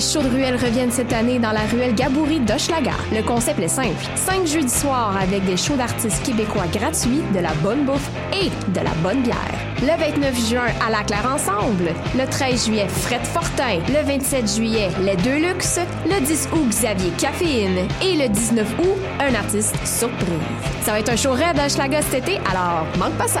Les shows de reviennent cette année dans la ruelle Gaboury d'Hochelaga. Le concept est simple. Cinq jeudis soirs avec des shows d'artistes québécois gratuits, de la bonne bouffe et de la bonne bière. Le 29 juin, à la Claire Ensemble. Le 13 juillet, Fred Fortin. Le 27 juillet, Les Deux Luxe. Le 10 août, Xavier Caféine. Et le 19 août, un artiste surprise. Ça va être un show raid à cet été, alors manque pas ça.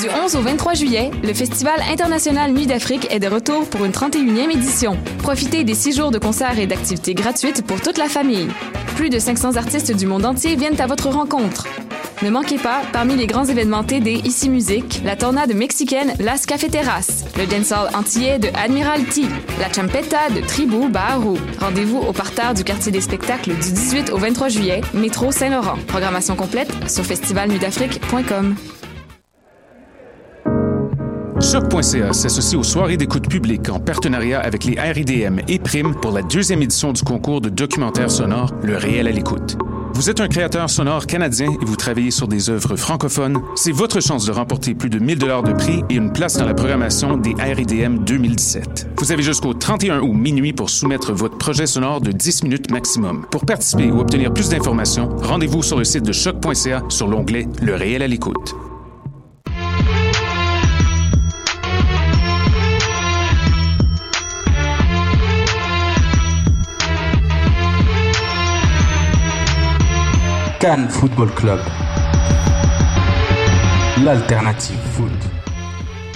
Du 11 au 23 juillet, le Festival international Nuit d'Afrique est de retour pour une 31e édition. Profitez des six jours de concerts et d'activités gratuites pour toute la famille. Plus de 500 artistes du monde entier viennent à votre rencontre. Ne manquez pas, parmi les grands événements TD Ici Musique, la tornade mexicaine Las Cafeteras, le dancehall antillais de Admiralty, la champeta de Tribu Baharu. Rendez-vous au parterre du quartier des spectacles du 18 au 23 juillet, métro Saint-Laurent. Programmation complète sur festivalnuitdafrique.com. Choc.ca s'associe aux soirées d'écoute publique en partenariat avec les RIDM et Prime pour la deuxième édition du concours de documentaire sonore Le réel à l'écoute. Vous êtes un créateur sonore canadien et vous travaillez sur des œuvres francophones. C'est votre chance de remporter plus de 1000 dollars de prix et une place dans la programmation des RIDM 2017. Vous avez jusqu'au 31 août minuit pour soumettre votre projet sonore de 10 minutes maximum. Pour participer ou obtenir plus d'informations, rendez-vous sur le site de choc.ca sur l'onglet Le réel à l'écoute. Cannes Football Club. L'alternative foot.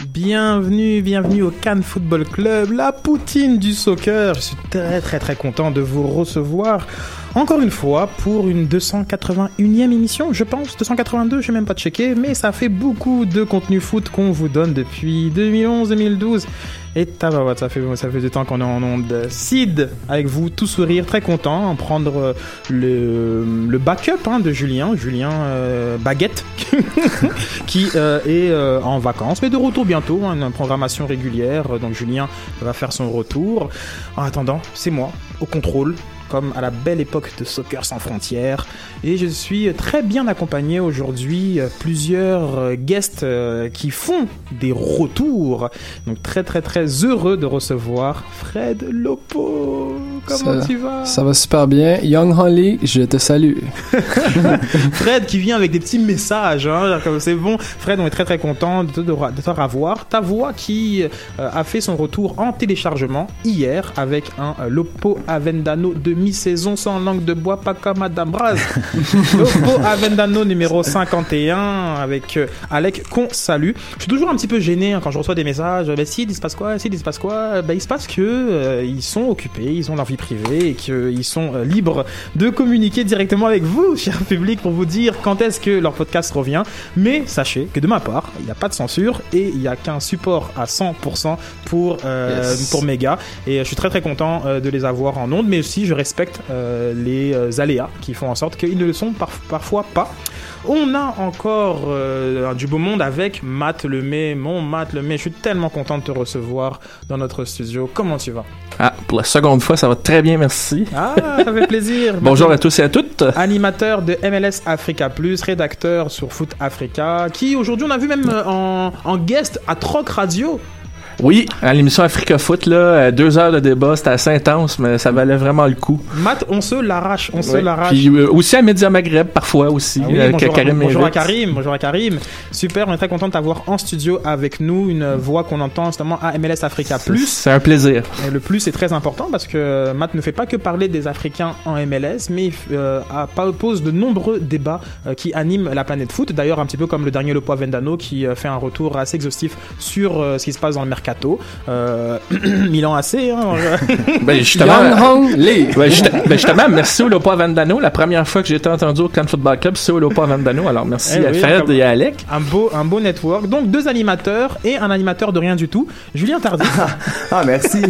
Bienvenue, bienvenue au Cannes Football Club, la poutine du soccer. Je suis très très très content de vous recevoir encore une fois pour une 281e émission, je pense, 282, je n'ai même pas checké, mais ça fait beaucoup de contenu foot qu'on vous donne depuis 2011-2012. Et tabarouette, ça fait, ça fait du temps qu'on est en onde. Sid, avec vous, tout sourire, très content, en prendre euh, le, le backup hein, de Julien, Julien euh, Baguette, qui euh, est en vacances, mais de retour bientôt, hein, une programmation régulière, donc Julien va faire son retour. En attendant, c'est moi, au contrôle, comme à la belle époque de Soccer sans frontières. Et je suis très bien accompagné aujourd'hui, euh, plusieurs euh, guests euh, qui font des retours. Donc très très très heureux de recevoir Fred Lopo. Comment Ça- tu vas? Ça va super bien. Young Holly, je te salue. Fred qui vient avec des petits messages, hein, comme c'est bon. Fred, on est très très content de te, de te revoir. Ta voix qui euh, a fait son retour en téléchargement hier avec un euh, Lopo Avendano demi-saison sans langue de bois, pas comme Madame Braz. Lopo Avendano numéro 51 avec euh, Alec qu'on salue. Je suis toujours un petit peu gêné hein, quand je reçois des messages. Ben si, il se passe quoi Si, il se passe quoi Ben il se passe que euh, ils sont occupés, ils ont leur vie privée et qu'ils sont euh, libres de communiquer directement avec vous, cher public, pour vous dire quand est-ce que leur podcast revient. Mais sachez que de ma part, il n'y a pas de censure et il n'y a qu'un support à 100% pour, euh, Yes. pour Mega. Et je suis très très content euh, de les avoir en ondes, mais aussi je respecte euh, les euh, aléas qui font en sorte qu'ils ne le sont par- parfois pas. On a encore euh, du beau monde avec Matt Lemay, mon Matt Lemay. Je suis tellement content de te recevoir dans notre studio. Comment tu vas? Ah, pour la seconde fois, ça va très bien, merci. Ah, ça fait plaisir. Bonjour à tous et à toutes. Animateur de MLS Africa Plus, rédacteur sur Foot Africa, qui aujourd'hui on a vu même en, en guest à Troc Radio. Oui, à l'émission Africa Foot, là, euh, deux heures de débat, c'était assez intense, mais ça valait vraiment le coup. Matt, on se l'arrache, on se Ouais. l'arrache. Puis euh, aussi à Média Maghreb, parfois aussi, Ah oui, euh, bonjour, Karim à, bonjour à invite. Karim, bonjour à Karim. Super, on est très content de t'avoir en studio avec nous, une voix qu'on entend justement à MLS Africa Plus. C'est un plaisir. Et le plus est très important parce que Matt ne fait pas que parler des Africains en MLS, mais euh, pose de nombreux débats qui animent la planète foot. D'ailleurs, un petit peu comme le dernier Lopo Vendano qui fait un retour assez exhaustif sur ce qui se passe dans le mercato mercato. Euh, Milan AC. Hein, ben, justement, ben, justement, ben, justement, merci au Vandano. La première fois que j'ai été entendu au Cannes Football Club, c'est au Vandano. Alors, merci Eh à oui, Fred et à Alec. un beau, un beau network. Donc deux animateurs et un animateur de rien du tout. Julien Tardif. Ah, merci.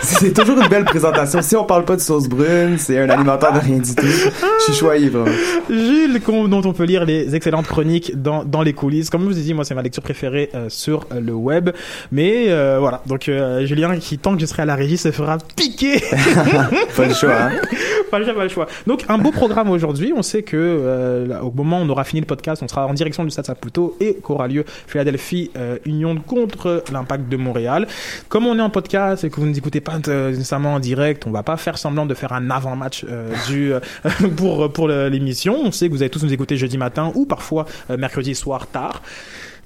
C'est toujours une belle présentation. Si on parle pas de sauce brune, c'est un alimentaire de rien du tout. Je suis choyé, vraiment. Jules, dont on peut lire les excellentes chroniques dans, dans les coulisses. Comme je vous ai dit, moi, c'est ma lecture préférée euh, sur euh, le web. Mais euh, voilà, donc euh, Julien, qui tant que je serai à la régie, se fera piquer. Pas le choix, hein. pas le choix, pas le choix. Donc, un beau programme aujourd'hui. On sait que euh, là, au moment où on aura fini le podcast, on sera en direction du Stade Saputo et qu'aura lieu Philadelphie euh, Union contre l'Impact de Montréal. Comme on est en podcast et que vous ne nous écoutez pas euh, nécessairement en direct, on va pas faire semblant de faire un avant-match euh, du euh, pour pour l'émission. On sait que vous allez tous nous écouter jeudi matin ou parfois euh, mercredi soir tard.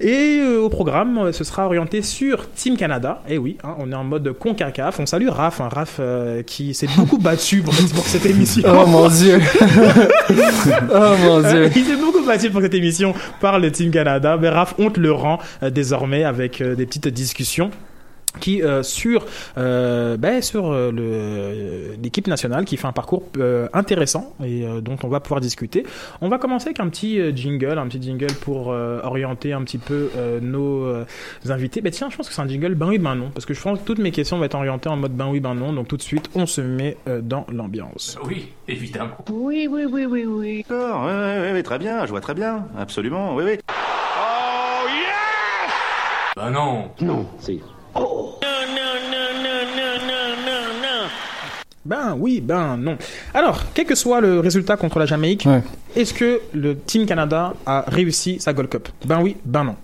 Et euh, au programme, euh, ce sera orienté sur Team Canada. Et oui, hein, on est en mode CONCACAF. On salue Raph, hein, Raph euh, qui s'est beaucoup battu pour, pour cette émission. Oh mon dieu. oh mon dieu. Il s'est beaucoup battu pour cette émission par le Team Canada. Mais Raph, on te le rend euh, désormais avec euh, des petites discussions qui euh, sur euh, ben, sur euh, le l'équipe nationale qui fait un parcours euh, intéressant et euh, dont on va pouvoir discuter. On va commencer avec un petit euh, jingle, un petit jingle pour euh, orienter un petit peu euh, nos euh, invités. Ben tiens, je pense que c'est un jingle ben oui ben non parce que je pense que toutes mes questions vont être orientées en mode ben oui ben non. Donc tout de suite, on se met euh, dans l'ambiance. Oui, évidemment. Oui, oui, oui, oui, oui. D'accord, oui, oui, oui, très bien, je vois très bien, absolument, oui, oui. Oh, yes! Bah non. Non, c'est... Oh! Non, non, non, non, non, non, non. Ben oui, ben non. Alors, quel que soit le résultat contre la Jamaïque, Ouais. est-ce que le Team Canada a réussi sa Gold Cup? Ben oui, ben non.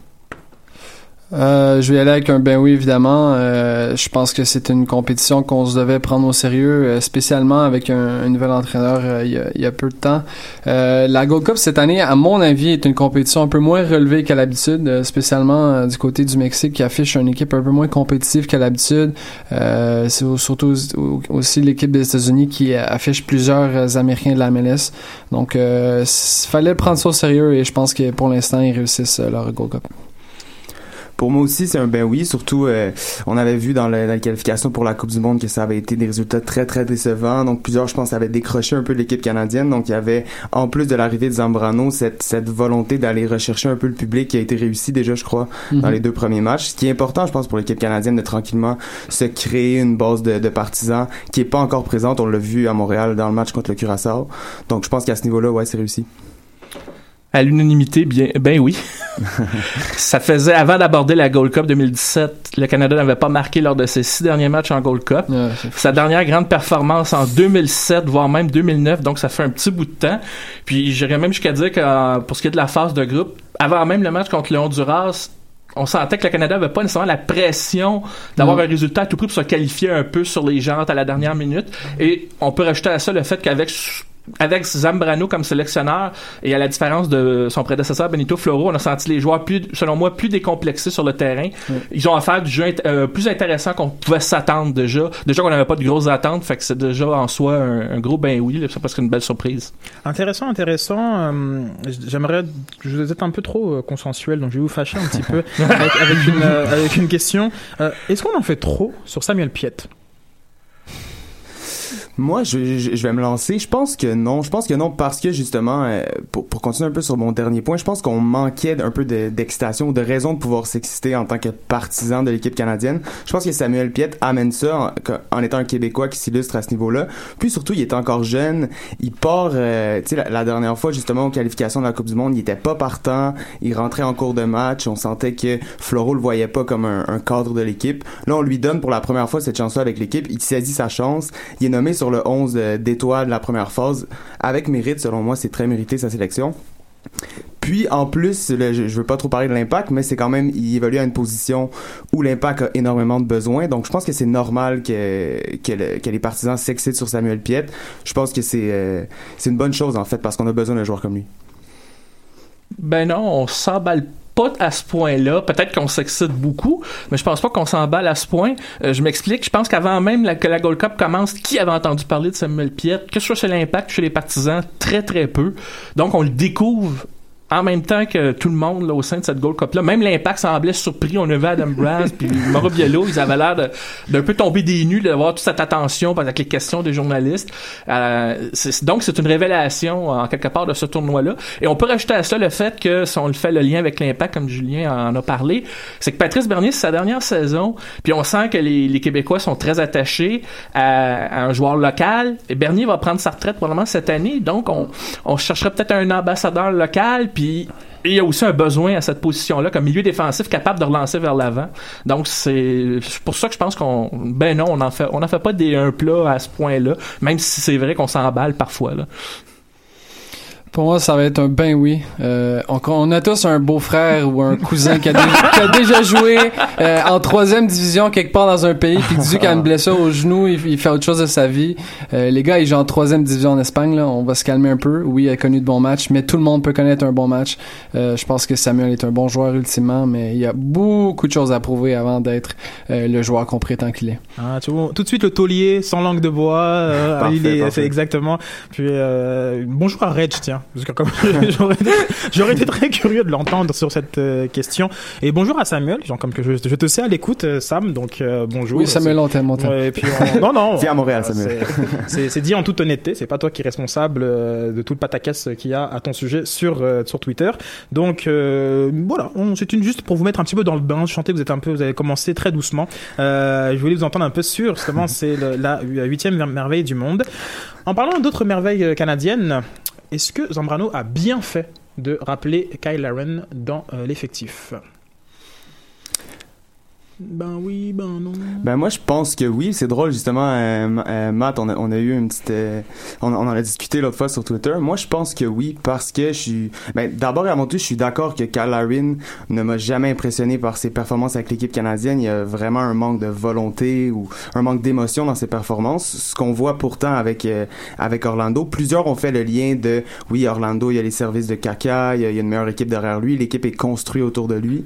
Euh, je vais aller avec un ben oui, évidemment. Euh, je pense que c'est une compétition qu'on se devait prendre au sérieux, euh, spécialement avec un, nouvel entraîneur euh, il, y a, il peu de temps. La Gold Cup cette année, à mon avis, est une compétition un peu moins relevée qu'à l'habitude, spécialement du côté du Mexique qui affiche une équipe un peu moins compétitive qu'à l'habitude. C'est surtout au- aussi l'équipe des États-Unis qui affiche plusieurs Américains de la MLS. Donc, s- fallait prendre ça au sérieux et je pense que pour l'instant, ils réussissent leur Gold Cup. Pour moi aussi, c'est un ben oui. Surtout, euh, on avait vu dans la, la qualification pour la Coupe du Monde que ça avait été des résultats très, très décevants. Donc, plusieurs, je pense, avaient décroché un peu l'équipe canadienne. Donc, il y avait, en plus de l'arrivée de Zambrano, cette, cette volonté d'aller rechercher un peu le public qui a été réussi déjà, je crois, dans Mhm. les deux premiers matchs. Ce qui est important, je pense, pour l'équipe canadienne de tranquillement se créer une base de, de partisans qui est pas encore présente. On l'a vu à Montréal dans le match contre le Curaçao. Donc, je pense qu'à ce niveau-là, ouais, c'est réussi. À l'unanimité, bien, ben oui. ça faisait, avant d'aborder la Gold Cup 2017, le Canada n'avait pas marqué lors de ses six derniers matchs en Gold Cup. Ouais, Sa dernière grande performance en 2007, voire même 2009, donc ça fait un petit bout de temps. Puis j'irais même jusqu'à dire que euh, pour ce qui est de la phase de groupe, avant même le match contre le Honduras, on sentait que le Canada avait pas nécessairement la pression d'avoir un résultat à tout prix pour se qualifier un peu sur les jantes à la dernière minute. Et on peut rajouter à ça le fait qu'avec avec Zambrano comme sélectionneur et à la différence de son prédécesseur Benito Floro, on a senti les joueurs plus, selon moi, plus décomplexés sur le terrain. Ils ont affaire du jeu int- euh, plus intéressant qu'on pouvait s'attendre déjà. Déjà qu'on n'avait pas de grosses attentes, fait que c'est déjà en soi un, un gros ben oui, c'est presque une belle surprise. Intéressant, intéressant. euh, J'aimerais, je vous êtes un peu trop euh, consensuel, donc je vais vous fâcher un petit peu avec, avec une, avec une question. Est-ce qu'on en fait trop sur Samuel Piette? Moi, je, je, je vais me lancer. Je pense que non. Je pense que non parce que justement, euh, pour, pour continuer un peu sur mon dernier point, je pense qu'on manquait un peu de- d'excitation ou de raison de pouvoir s'exciter en tant que partisan de l'équipe canadienne. Je pense que Samuel Piette amène ça en, en étant un Québécois qui s'illustre à ce niveau-là. Puis surtout, il est encore jeune. Il part, euh, tu sais, la, la dernière fois justement aux qualifications de la Coupe du Monde, il était pas partant. Il rentrait en cours de match. On sentait que Floro le voyait pas comme un, un cadre de l'équipe. Là, on lui donne pour la première fois cette chance-là avec l'équipe. Il saisit sa chance. Il est nommé sur le 11 euh, d'étoiles de la première phase. Avec mérite, selon moi, c'est très mérité sa sélection. Puis en plus, je, je veux pas trop parler de l'impact, mais c'est quand même il évolue à une position où l'impact a énormément de besoins. Donc je pense que c'est normal que que, le- que les partisans s'excitent sur Samuel Piette. Je pense que c'est euh, c'est une bonne chose en fait parce qu'on a besoin d'un joueur comme lui. Ben non, on s'emballe pas à ce point-là. Peut-être qu'on s'excite beaucoup, mais je pense pas qu'on s'emballe à ce point. Euh, je m'explique. Je pense qu'avant même que la Gold Cup commence, qui avait entendu parler de Samuel Piette, que ce soit chez l'Impact, chez les partisans, très très peu. Donc on le découvre en même temps que tout le monde là, au sein de cette Gold Cup-là. Même l'Impact semblait surpris. On a vu Adam Brass puis Mauro Biello, ils avaient l'air de- d'un peu tomber des nues, d'avoir toute cette attention avec les questions des journalistes. Euh, donc, c'est une révélation, en quelque part, de ce tournoi-là. Et on peut rajouter à ça le fait que, si on le fait le lien avec l'Impact, comme Julien en a parlé, c'est que Patrice Bernier, c'est sa dernière saison, puis on sent que les, les Québécois sont très attachés à, à un joueur local. Et Bernier va prendre sa retraite probablement cette année, donc on, on chercherait peut-être un ambassadeur local, puis il y a aussi un besoin à cette position-là comme milieu défensif capable de relancer vers l'avant. Donc c'est pour ça que je pense qu'on ben non, on en fait fait pas des un plat à ce point-là, même si c'est vrai qu'on s'emballe parfois là. Pour moi, ça va être un ben oui. Euh, on, on a tous un beau-frère ou un cousin qui a, déjà, qui a déjà joué euh, en troisième division quelque part dans un pays, puis dit qu'il a une blessure au genou, il, il fait autre chose de sa vie. Euh, les gars, ils jouent en troisième division en Espagne. Là, on va se calmer un peu. Oui, il a connu de bons matchs, mais tout le monde peut connaître un bon match. Euh, je pense que Samuel est un bon joueur ultimement, mais il y a beaucoup de choses à prouver avant d'être euh, le joueur qu'on prétend qu'il est. Ah, tu vois, tout de suite le taulier sans langue de bois. euh, Parfait, il est, parfait. c'est exactement. Puis euh, bonjour à Reg, tiens, parce que comme j'aurais été, j'aurais été très curieux de l'entendre sur cette euh, question. Et bonjour à Samuel, genre comme que je, je te sais à l'écoute, euh, Sam. Donc euh, bonjour. Oui, Samuel, on t'aime, on t'aime. Ouais, et puis on- non non. Viens à Montréal, euh, Samuel. c'est- C'est c'est dit en toute honnêteté, c'est pas toi qui es responsable de tout le pataquès qu'il y a à ton sujet sur euh, sur Twitter. Donc euh, voilà, on- c'est une juste pour vous mettre un petit peu dans le bain. Je chantais, vous êtes un peu, vous avez commencé très doucement. Euh, je voulais vous entendre un peu sur justement, c'est le- la huitième mer- merveille du monde. En parlant d'autres merveilles canadiennes, est-ce que Zambrano a bien fait de rappeler Kyle Laren dans euh, l'effectif? Ben oui, ben non. Ben moi je pense que oui, c'est drôle justement euh, euh, Matt, on a, on a eu une petite euh, on, on en a discuté l'autre fois sur Twitter. Moi je pense que oui parce que je suis ben d'abord et avant tout, je suis d'accord que Cal Larin ne m'a jamais impressionné par ses performances avec l'équipe canadienne, il y a vraiment un manque de volonté ou un manque d'émotion dans ses performances, ce qu'on voit pourtant avec euh, avec Orlando. Plusieurs ont fait le lien de oui, Orlando, il y a les services de Kaka, il y a, il y a une meilleure équipe derrière lui, l'équipe est construite autour de lui.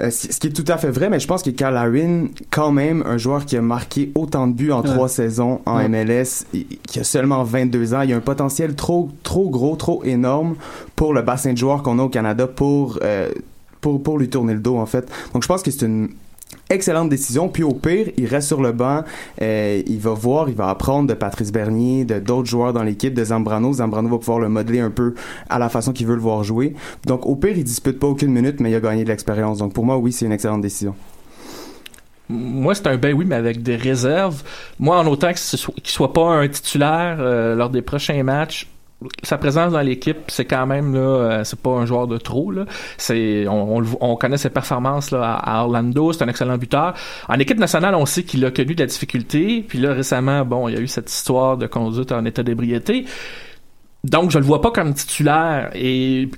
Euh, ce qui est tout à fait vrai, mais je pense que Carl Larin, quand même, un joueur qui a marqué autant de buts en Ouais. trois saisons en Ouais. MLS, qui a seulement 22 ans, il a un potentiel trop, trop gros, trop énorme pour le bassin de joueurs qu'on a au Canada pour, euh, pour, pour lui tourner le dos, en fait. Donc, je pense que c'est une excellente décision. Puis, au pire, il reste sur le banc, euh, il va voir, il va apprendre de Patrice Bernier, de d'autres joueurs dans l'équipe, de Zambrano. Zambrano va pouvoir le modeler un peu à la façon qu'il veut le voir jouer. Donc, au pire, il dispute pas aucune minute, mais il a gagné de l'expérience. Donc, pour moi, oui, c'est une excellente décision. Moi, c'est un ben oui, mais avec des réserves. Moi, en autant ce soit, qu'il soit pas un titulaire euh, lors des prochains matchs, sa présence dans l'équipe, c'est quand même là, euh, c'est pas un joueur de trop là. C'est, on, on, on connaît ses performances là à Orlando, c'est un excellent buteur. En équipe nationale, on sait qu'il a connu de la difficulté. Puis là, récemment, bon, il y a eu cette histoire de conduite en état d'ébriété. Donc, je le vois pas comme titulaire. Et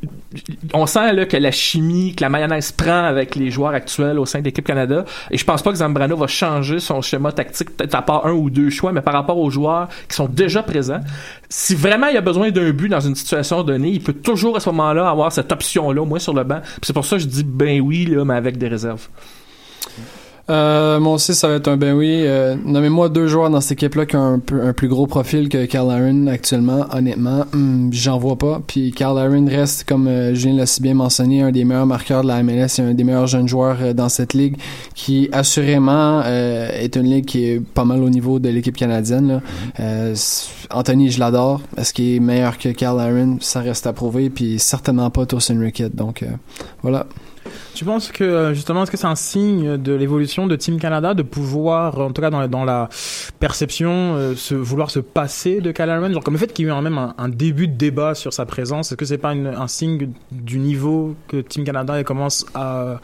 on sent là, que la chimie, que la mayonnaise prend avec les joueurs actuels au sein de l'équipe Canada. Et je pense pas que Zambrano va changer son schéma tactique, peut-être à part un ou deux choix, mais par rapport aux joueurs qui sont déjà présents. Si vraiment il a besoin d'un but dans une situation donnée, il peut toujours à ce moment-là avoir cette option-là, au moins sur le banc. C'est pour ça que je dis ben oui, là, mais avec des réserves. Euh, moi aussi, ça va être un ben oui. Euh, Nommez-moi deux joueurs dans cette équipe-là qui ont un, plus gros profil que Carl Aaron actuellement. Honnêtement, hum, j'en vois pas. Puis Carl Aaron reste, comme euh, Julien l'a si bien mentionné, un des meilleurs marqueurs de la MLS et un des meilleurs jeunes joueurs euh, dans cette ligue, qui assurément euh, est une ligue qui est pas mal au niveau de l'équipe canadienne. Là. Euh, c- Anthony, je l'adore. Est-ce qu'il est meilleur que Carl Aaron? Ça reste à prouver. Puis certainement pas Tosin Rickett. Donc euh, voilà. Tu penses que euh, justement, est-ce que c'est un signe de l'évolution de Team Canada de pouvoir, en tout cas dans, la- perception, euh, se, vouloir se passer de Kyle Genre comme le fait qu'il y ait eu même un, début de débat sur sa présence, est-ce que c'est pas un signe du niveau que Team Canada commence à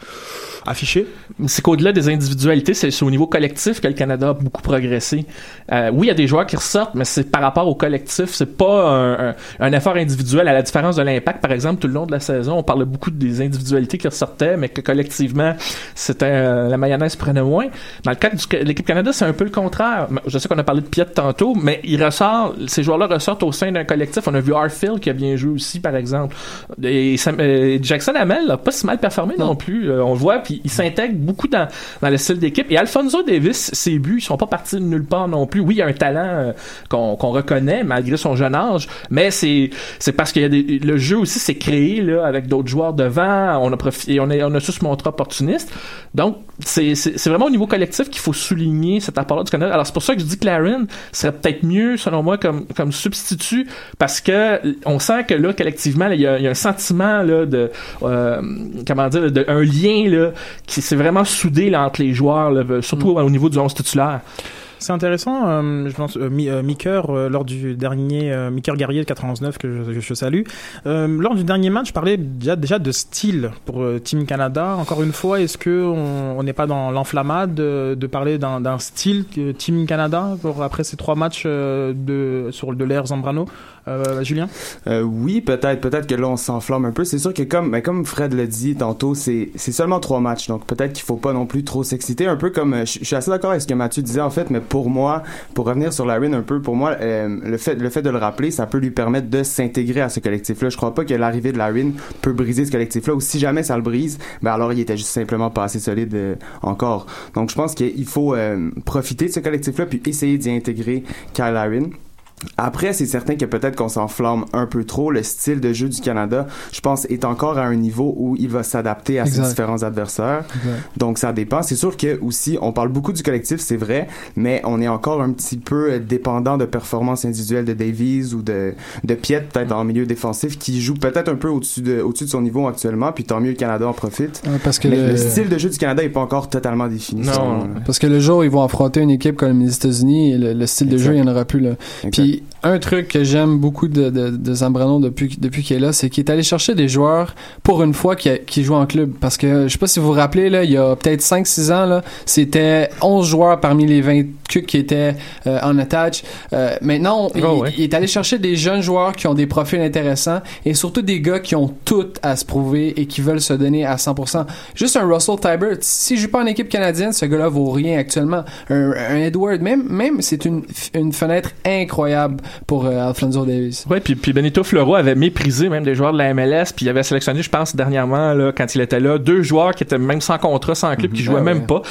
afficher? C'est qu'au-delà des individualités, c'est au niveau collectif que le Canada a beaucoup progressé. Euh, oui, il y a des joueurs qui ressortent, mais c'est par rapport au collectif. C'est pas un effort individuel. À la différence de l'impact, par exemple, tout le long de la saison, on parlait beaucoup des individualités qui ressortaient, mais que collectivement, c'était euh, la mayonnaise prenait moins. Dans le cas de l'équipe Canada, c'est un peu le contraire. Je sais qu'on a parlé de Piet tantôt, mais il ressort, ces joueurs-là ressortent au sein d'un collectif. On a vu Arfield qui a bien joué aussi, par exemple. Et Sam- euh, Jackson Hamel n'a pas si mal performé non, plus. Euh, on le voit, puis il s'intègre beaucoup dans, dans le style d'équipe. Et Alfonso Davis, ses buts, ils sont pas partis de nulle part non plus. Oui, il y a un talent qu'on reconnaît malgré son jeune âge, mais c'est c'est parce qu'il y a des, le jeu aussi s'est créé là avec d'autres joueurs devant. On a profité, on a on a se montrer opportuniste. Donc c'est vraiment au niveau collectif qu'il faut souligner cet apport-là du Canada. Alors c'est pour ça que je dis que Larin serait peut-être mieux selon moi comme comme substitut parce que on sent que là collectivement là, il y, a, y a un sentiment là de euh, comment dire de, un lien là qui s'est vraiment soudé là, entre les joueurs là, surtout au niveau du 11 titulaire. C'est intéressant, euh, je pense, euh, euh, euh, lors du dernier euh, Miker Guerrier de 99 que je, que je salue, lors du dernier match, je parlais déjà, de style pour Team Canada. Encore une fois, est-ce que on on n'est pas dans l'enflammade de, parler d'un style Team Canada pour, après ces trois matchs de, sur de l'ère Zambrano Julien? Oui, peut-être, peut-être que là on s'enflamme un peu. C'est sûr que comme, ben, comme Fred l'a dit tantôt, c'est seulement trois matchs, donc peut-être qu'il faut pas non plus trop s'exciter. Un peu comme, je je suis assez d'accord avec ce que Mathieu disait en fait, mais pour moi, pour revenir sur Larin un peu, pour moi, euh, le fait le fait de le rappeler, ça peut lui permettre de s'intégrer à ce collectif-là. Je crois pas que l'arrivée de Larin peut briser ce collectif-là, ou si jamais ça le brise, ben alors il était juste simplement pas assez solide euh, encore. Donc je pense qu'il faut euh, profiter de ce collectif-là puis essayer d'y intégrer Kyle Larin. Après, c'est certain que peut-être qu'on s'enflamme un peu trop. Le style de jeu du Canada, je pense, est encore à un niveau où il va s'adapter à Exact. ses différents adversaires. Exact. Donc, ça dépend. C'est sûr que aussi, on parle beaucoup du collectif, c'est vrai, mais on est encore un petit peu euh, dépendant de performances individuelles de Davies ou de, de Piet, peut-être en milieu défensif, qui joue peut-être un peu au-dessus de, au-dessus de son niveau actuellement, puis tant mieux le Canada en profite. Ouais, parce que mais le- le... style de jeu du Canada est pas encore totalement défini. selon moi. Parce que le jour où ils vont affronter une équipe comme les États-Unis, le, le style de jeu, il n'y en aura plus. Là. Puis un truc que j'aime beaucoup de, de, de Zambrano depuis, depuis qu'il est là, c'est qu'il est allé chercher des joueurs pour une fois qui, qui jouent en club. Parce que je sais pas si vous vous rappelez, là, il y a peut-être 5-6 ans, là, c'était 11 joueurs parmi les 20 qui étaient euh, en attach. Euh, maintenant, il, Oh, ouais. il est allé chercher des jeunes joueurs qui ont des profils intéressants et surtout des gars qui ont tout à se prouver et qui veulent se donner à 100%. Juste un Russell Tybert, s'il joue pas en équipe canadienne, ce gars-là vaut rien actuellement. Un, un Edward, même, même c'est une, une fenêtre incroyable pour euh, Alfonso Davis. Ouais, puis, puis Benito Floro avait méprisé même des joueurs de la MLS, puis il avait sélectionné, je pense, dernièrement, là, quand il était là, deux joueurs qui étaient même sans contrat, sans club, qui jouaient Ah même ouais. pas.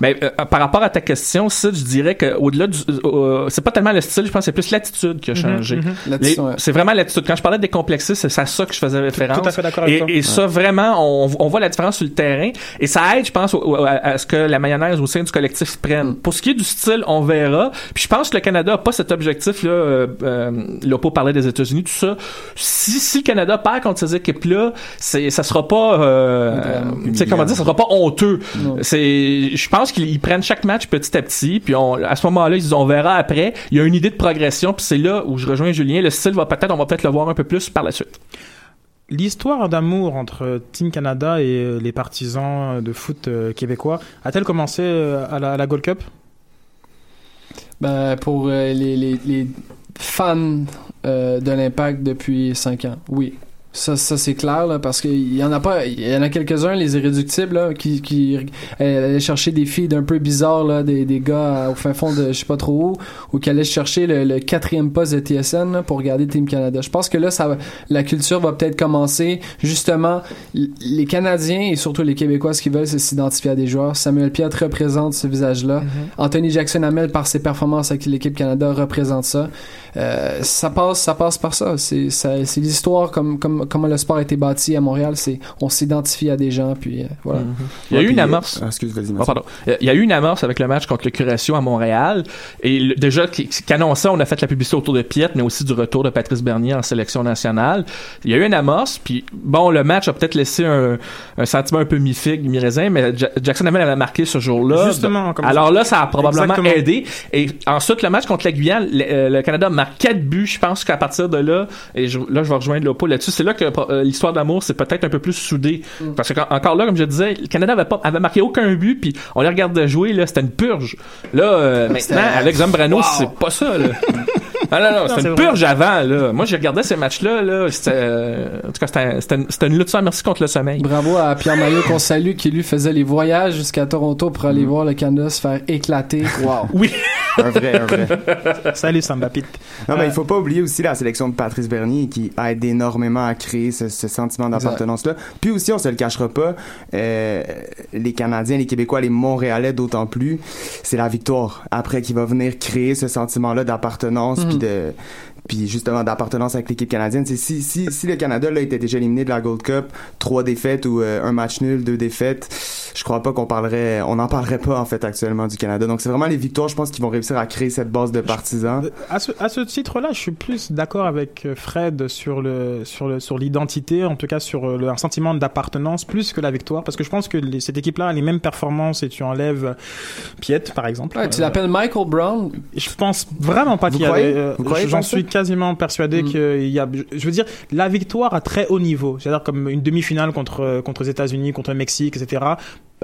Mais euh, par rapport à ta question, Sid, je dirais que au-delà du, euh, c'est pas tellement le style, je pense, que c'est plus l'attitude qui a changé. mhm. Les- L'attitude, ouais. C'est vraiment l'attitude. Quand je parlais de décomplexer, c'est à ça que je faisais référence. tout à fait d'accord avec et, toi. et ça, vraiment, on, on voit la différence sur le terrain, et ça aide, je pense, au- à, à ce que la mayonnaise au sein du collectif prenne. Pour ce qui est du style, on verra. Puis je pense que le Canada a pas cet objectif là. Euh, euh, Lopo parlait des États-Unis, tout ça. Si, si le Canada perd contre ces équipes-là, c'est ça sera pas, euh, tu sais comment dire, ça sera pas honteux. Non. C'est, je pense qu'ils ils prennent chaque match petit à petit, puis on, à ce moment-là, ils disent on verra après. Il y a une idée de progression, puis c'est là où je rejoins Julien. Le style va peut-être, on va peut-être le voir un peu plus par la suite. L'histoire d'amour entre Team Canada et euh, les partisans de foot euh, québécois a-t-elle commencé euh, à la, à la Gold Cup? Ben, pour euh, les, les, les fans euh, de l'impact depuis 5 ans, oui. Ça, ça c'est clair, là, parce qu'il y en a pas, il y en a quelques-uns, les irréductibles, là, qui, qui euh, allaient chercher des filles d'un peu bizarres, là, des, des gars euh, au fin fond de je sais pas trop où, ou qui allaient chercher le, le quatrième poste de TSN, là, pour regarder Team Canada. Je pense que là, ça, la culture va peut-être commencer, justement, les Canadiens et surtout les Québécois, ce qu'ils veulent, c'est s'identifier à des joueurs. Samuel Piet représente ce visage-là. Anthony Jackson Hamel, par ses performances avec l'équipe Canada, représente ça. Euh, ça passe, ça passe par ça. C'est, ça, c'est l'histoire comme, comme, comment le sport a été bâti à Montréal. C'est, on s'identifie à des gens, puis euh, voilà. Il y a eu une puis, amorce. euh, excuse, vas-y, Oh, pardon. Euh, Il y a eu une amorce avec le match contre le Curatio à Montréal. Et le- déjà, annonçait, on a fait la publicité autour de Piet, mais aussi du retour de Patrice Bernier en sélection nationale. Il y a eu une amorce, puis bon, le match a peut-être laissé un, un sentiment un peu mi-figue, mi-raisin, mais Ja- Jackson Hamel avait marqué ce jour-là. Justement, comme Alors là, ça a probablement Exactement. aidé. Et ensuite, le match contre la Guyane, le, euh, le Canada marque quatre buts. Je pense qu'à partir de là, et je- là, je vais rejoindre Lopo là-dessus, c'est là que euh, l'histoire d'amour, c'est peut-être un peu plus soudé. Parce que quand- encore là, comme je disais, le Canada avait pas avait marqué aucun but, puis on les regardait jouer, là, c'était une purge. Là, euh, maintenant, avec Zambrano, c'est pas ça, là. Ah non, non, c'est c'était une vrai. purge avant, là. Moi, j'ai regardé ces matchs-là, là. C'était, euh, en tout cas, c'était, c'était une, c'était une lutte sans merci contre le sommeil. Bravo à Pierre Maillot qu'on salue, qui lui faisait les voyages jusqu'à Toronto pour aller voir le Canada se faire éclater. Wow. Oui. un vrai, un vrai. Salut Samba Pete. Non, mais Euh, il faut pas oublier aussi la sélection de Patrice Bernier qui aide énormément à créer ce, ce sentiment d'appartenance-là. Puis aussi, on se le cachera pas, euh, les Canadiens, les Québécois, les Montréalais d'autant plus, c'est la victoire après qui va venir créer ce sentiment-là d'appartenance puis de puis justement d'appartenance avec l'équipe canadienne. C'est si, si, si le Canada là était déjà éliminé de la Gold Cup, trois défaites ou euh, un match nul, deux défaites, je crois pas qu'on parlerait, on n'en parlerait pas en fait actuellement du Canada. Donc c'est vraiment les victoires, je pense, qui vont réussir à créer cette base de partisans. À ce, à ce titre-là, je suis plus d'accord avec euh, Fred sur le sur le sur l'identité, en tout cas sur euh, le, un sentiment d'appartenance plus que la victoire, parce que je pense que les- cette équipe-là a les mêmes performances et tu enlèves Piet par exemple. Ouais, tu Euh, l'appelles Michael Brown? Je pense vraiment pas Vous qu'il y euh, croyez J'en suis quasiment persuadé Mm. qu'il y a. Je veux dire, la victoire à très haut niveau, c'est-à-dire comme une demi-finale contre contre les États-Unis, contre le Mexique, etc.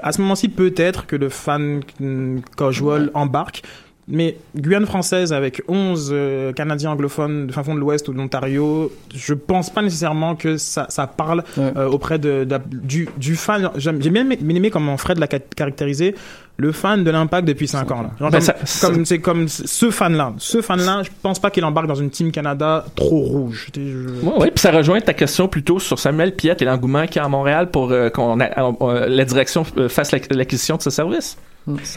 À ce moment-ci, peut-être que le fan mm, casual embarque. Mais Guyane française avec 11 euh, Canadiens anglophones de fin fond de l'Ouest ou de l'Ontario, je pense pas nécessairement que ça, ça parle Ouais. euh, auprès de, de- du, du fan. J'ai bien aimé, bien aimé comment Fred l'a ca- caractérisé, le fan de l'impact depuis 5 ans. Là. Genre Ben, comme- c'est comme ce fan-là. Ce fan-là, je pense pas qu'il embarque dans une team Canada trop rouge. Je- Ouais, ouais, puis ça rejoint ta question plutôt sur Samuel Piette et l'engouement qu'il y a à Montréal pour euh, qu'on euh, la direction euh, fasse l'ac- l'acquisition de ce service.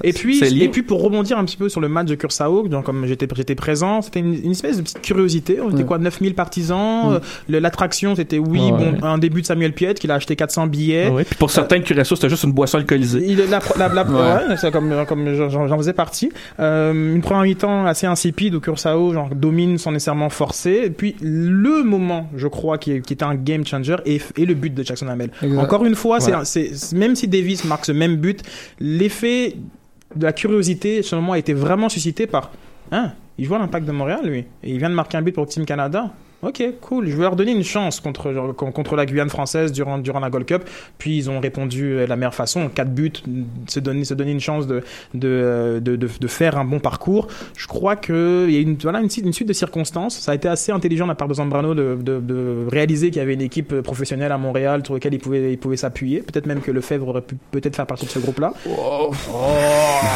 Et puis, et puis pour rebondir un petit peu sur le match de Curaçao, donc comme j'étais j'étais présent, c'était une, une espèce de petite curiosité. On était Ouais. quoi, 9000 partisans. Mm. euh, L'attraction, c'était oui, Ouais. bon, un début de Samuel Piette qu'il a acheté 400 billets. Puis pour certains, Curaçao, c'était juste une boisson alcoolisée. Il la, la, la- c'est comme, comme j'en faisais partie. Euh, une première mi-temps assez insipide où Curaçao genre, domine sans nécessairement forcer. Et puis le moment, je crois, qui, était un game changer et, et le but de Jackson Hamel. Exact. Encore une fois, c'est- même si Davis marque ce même but, l'effet de la curiosité, selon moi, a été vraiment suscité par hein, il à l'impact de Montréal, lui, et il vient de marquer un but pour Team Canada. Ok, cool. Je vais leur donner une chance contre, contre la Guyane française durant, durant la Gold Cup. Puis ils ont répondu de la meilleure façon. Quatre buts, se donner, se donner une chance de, de, euh, de, de, de faire un bon parcours. Je crois qu'il y a une, voilà, une, suite- une suite de circonstances. Ça a été assez intelligent de la part de Zambrano de, de, de réaliser qu'il y avait une équipe professionnelle à Montréal sur laquelle il pouvait, il pouvait s'appuyer. Peut-être même que Lefebvre aurait pu peut-être faire partie de ce groupe-là.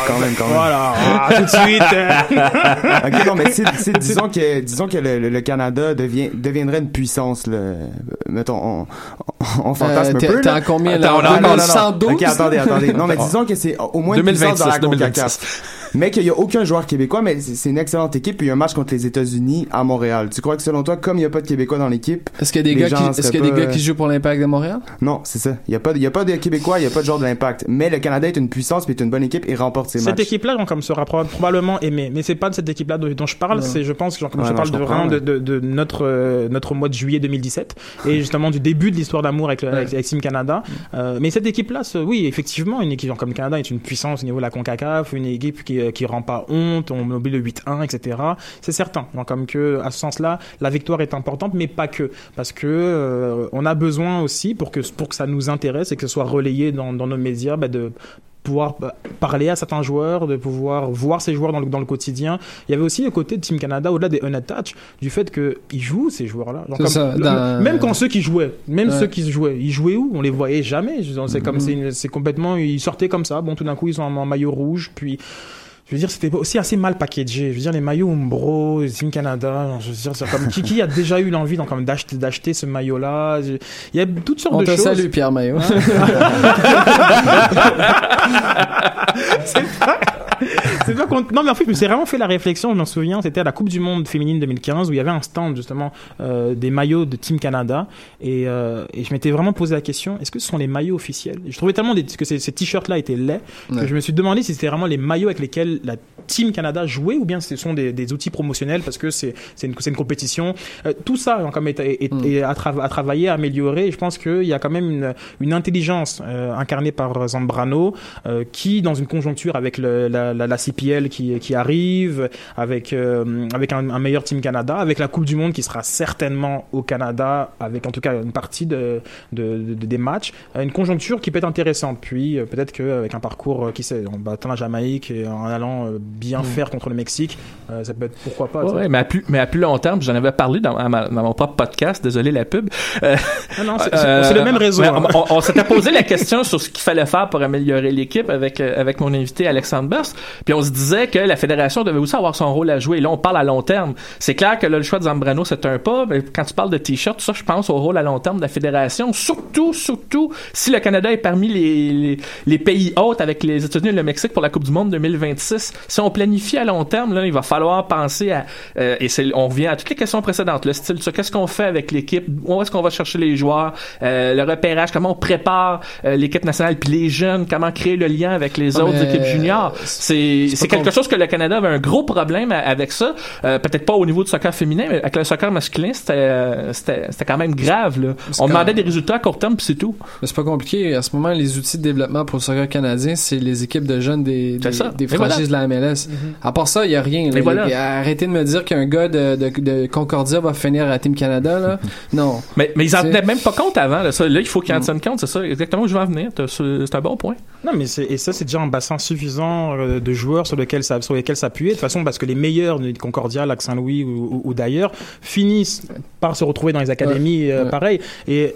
Quand même, quand même. Voilà, Ah, tout de suite. euh. ok, non, mais c'est, c'est- disons que, disons que le, le- le Canada devient, deviendrait une puissance, là. Mettons, on, on fantasme Euh, un peu, t'es en combien, Attends, là? on a- non, non, non. 112? Ok, attendez, attendez. Non, mais disons que c'est au moins une puissance dans la 2026, CONCACAF. Mais qu'il n'y a aucun joueur québécois, mais c'est une excellente équipe. Puis il y a un match contre les États-Unis à Montréal. Tu crois que selon toi, comme il n'y a pas de Québécois dans l'équipe, Est-ce qu'il y a des gars qui, est-ce seraient qu'il y a des pas, gars qui jouent pour l'Impact de Montréal? non, c'est ça. Il n'y a pas, il y a pas de Québécois, il n'y a pas de joueur de l'impact. Mais le Canada est une puissance, puis est une bonne équipe et remporte ses Cette matchs. équipe-là, genre, comme sera proba- probablement aimée, mais c'est pas de cette équipe-là dont, dont je parle. C'est, je pense, genre, comme Ouais, je non, parle je de notre euh, notre mois de juillet 2017 et justement du début de l'histoire avec, le- avec, avec Team Canada. Euh, mais cette équipe-là, oui, effectivement, une équipe comme le Canada est une puissance au niveau de la Concacaf, une équipe qui euh, qui rend pas honte, on oublie le 8-1, etc. C'est certain. Donc, comme que à ce sens-là, la victoire est importante, mais pas que, parce que euh, on a besoin aussi pour que pour que ça nous intéresse et que ce soit relayé dans, dans nos médias, bah, de pouvoir bah, parler à certains joueurs, de pouvoir voir ces joueurs dans le, dans le quotidien. Il y avait aussi le côté de Team Canada, au-delà des unattached, du fait qu'ils jouent ces joueurs-là. Même quand ceux qui jouaient, même Ouais. ceux qui se jouaient, ils jouaient où? On les voyait jamais. C'est comme c'est complètement, ils sortaient comme ça. Bon, tout d'un coup, ils sont en, en maillot rouge, puis. Je veux dire, c'était aussi assez mal packagé. Je veux dire, les maillots Umbro, Team Canada, je veux dire, c'est comme qui, qui a déjà eu l'envie donc, comme d'acheter, d'acheter ce maillot-là? Il y a toutes sortes On de te choses. salue, Pierre Maillot. c'est pas qu'on- Non, mais en fait, je me suis vraiment fait la réflexion, je m'en souviens, c'était à la Coupe du Monde féminine 2015 où il y avait un stand justement euh, des maillots de Team Canada et, euh, et je m'étais vraiment posé la question est-ce que ce sont les maillots officiels? Et Je trouvais tellement des- que ces, ces t-shirts-là étaient laids Ouais. que je me suis demandé si c'était vraiment les maillots avec lesquels la Team Canada jouait ou bien ce sont des, des outils promotionnels parce que c'est une, une compétition. Euh, tout ça comme est, est- Mm. est à, tra- à travailler, à améliorer. Et je pense qu'il y a quand même une, une intelligence euh, incarnée par Zambrano euh, qui, dans une conjoncture avec le, la, la, la CPL qui, qui arrive, avec, avec un, un meilleur Team Canada, avec la Coupe du Monde qui sera certainement au Canada, avec en tout cas une partie de, de, de- des matchs, une conjoncture qui peut être intéressante. Puis peut-être qu'avec un parcours, qui sait, en battant la Jamaïque et en allant euh, bien faire contre le Mexique, euh, ça peut être pourquoi pas. Ouais, mais, à plus, mais à plus long terme, j'en avais parlé dans, à ma- dans mon propre podcast, désolé la pub. Euh, Ah non, c'est- c'est le même réseau. hein. On, s'était posé la question sur ce qu'il fallait faire pour améliorer l'équipe avec, avec mon invité Alexandre Burst. Puis on se disait que la fédération devait aussi avoir son rôle à jouer. Là, on parle à long terme. C'est clair que là, le choix de Zambrano, c'est un pas, mais quand tu parles de t-shirt, ça, je pense au rôle à long terme de la fédération. Surtout, surtout, si le Canada est parmi les, les, les pays hôtes avec les États-Unis et le Mexique pour la Coupe du Monde 2026, si on planifie à long terme, là, il va falloir penser à, euh, et c'est, on revient à toutes les questions précédentes, le style, ça, qu'est-ce qu'on fait avec l'équipe, où est-ce qu'on va chercher les joueurs, euh, le repérage, comment on prépare euh, l'équipe nationale, puis les jeunes, comment créer le lien avec les Ah, autres équipes juniors? C'est, c'est c'est quelque chose que le Canada avait un gros problème à- avec ça. Euh, peut-être pas au niveau du soccer féminin, mais avec le soccer masculin, c'était, euh, c'était, c'était quand même grave. Là. On demandait des résultats à court terme, puis c'est tout. Mais c'est pas compliqué. À ce moment, les outils de développement pour le soccer canadien, c'est les équipes de jeunes des, des, des De la MLS. À part ça, il y a rien. là. Et voilà. Il y a- Arrêtez de me dire qu'un gars de, de, de Concordia va finir à Team Canada. Là. Non. Mais, mais ils en C'est- tenaient même pas compte avant. Là, ça, là il faut qu'ils en tiennent compte. C'est ça exactement où je vais en venir. C'est un bon point. Non, mais et ça, c'est déjà un bassin suffisant euh, de joueurs sur lequel ça, sur lesquels s'appuyer. De toute façon, parce que les meilleurs de Concordia, Lac Saint-Louis ou, ou- ou d'ailleurs finissent par se retrouver dans les académies euh, Ouais. pareilles. Et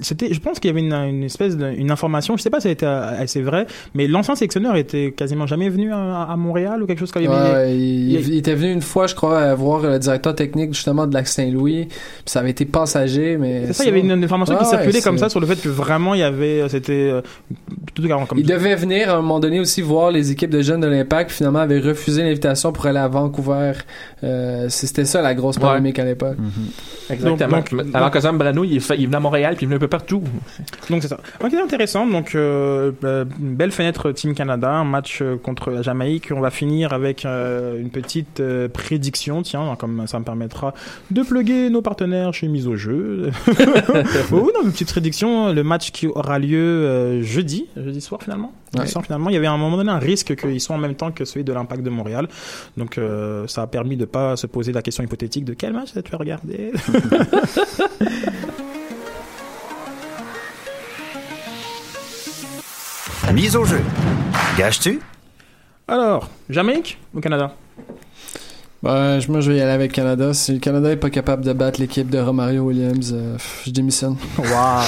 c'était, je pense qu'il y avait une, une espèce de, une information, je sais pas si elle était euh, assez vraie, mais l'ancien sélectionneur était quasiment jamais venu à, à Montréal ou quelque chose comme Ouais, il, il- il était venu une fois, je crois, à voir le directeur technique justement de Lac Saint-Louis. Puis ça avait été passager, mais. C'est ça, il y avait une, une information qui Ouais, ouais, circulait comme ça sur le fait que vraiment il y avait, c'était, euh, tout comme Il devait venir à un moment donné aussi voir les équipes de jeunes de l'Impact. Finalement, avait refusé l'invitation pour aller à Vancouver. Euh, c'était ça la grosse Ouais. polémique à l'époque. Exactement. Donc- donc- Alors que Zambrano, il, est fait- il venait à Montréal puis il venait peu partout. Donc c'est ça. Ok, intéressant. Donc euh, euh, une belle fenêtre Team Canada, un match euh, contre la Jamaïque. On va finir avec euh, une petite euh, prédiction, tiens, comme ça me permettra de plugger nos partenaires chez Mise au jeu. oh non, une petite prédiction. Le match qui aura lieu euh, jeudi, jeudi soir finalement. Ouais. soir, finalement, il y avait à un moment donné un risque qu'ils soient en même temps que celui de l'Impact de Montréal. Donc euh, ça a permis de pas se poser la question hypothétique de quel match tu vas regarder. Mise au jeu. Gages-tu? Alors, Jamaïque ou Canada? Ben, je- moi, je vais y aller avec Canada. Si le Canada est pas capable de battre l'équipe de Romario Williams, euh, pff, je démissionne. Waouh!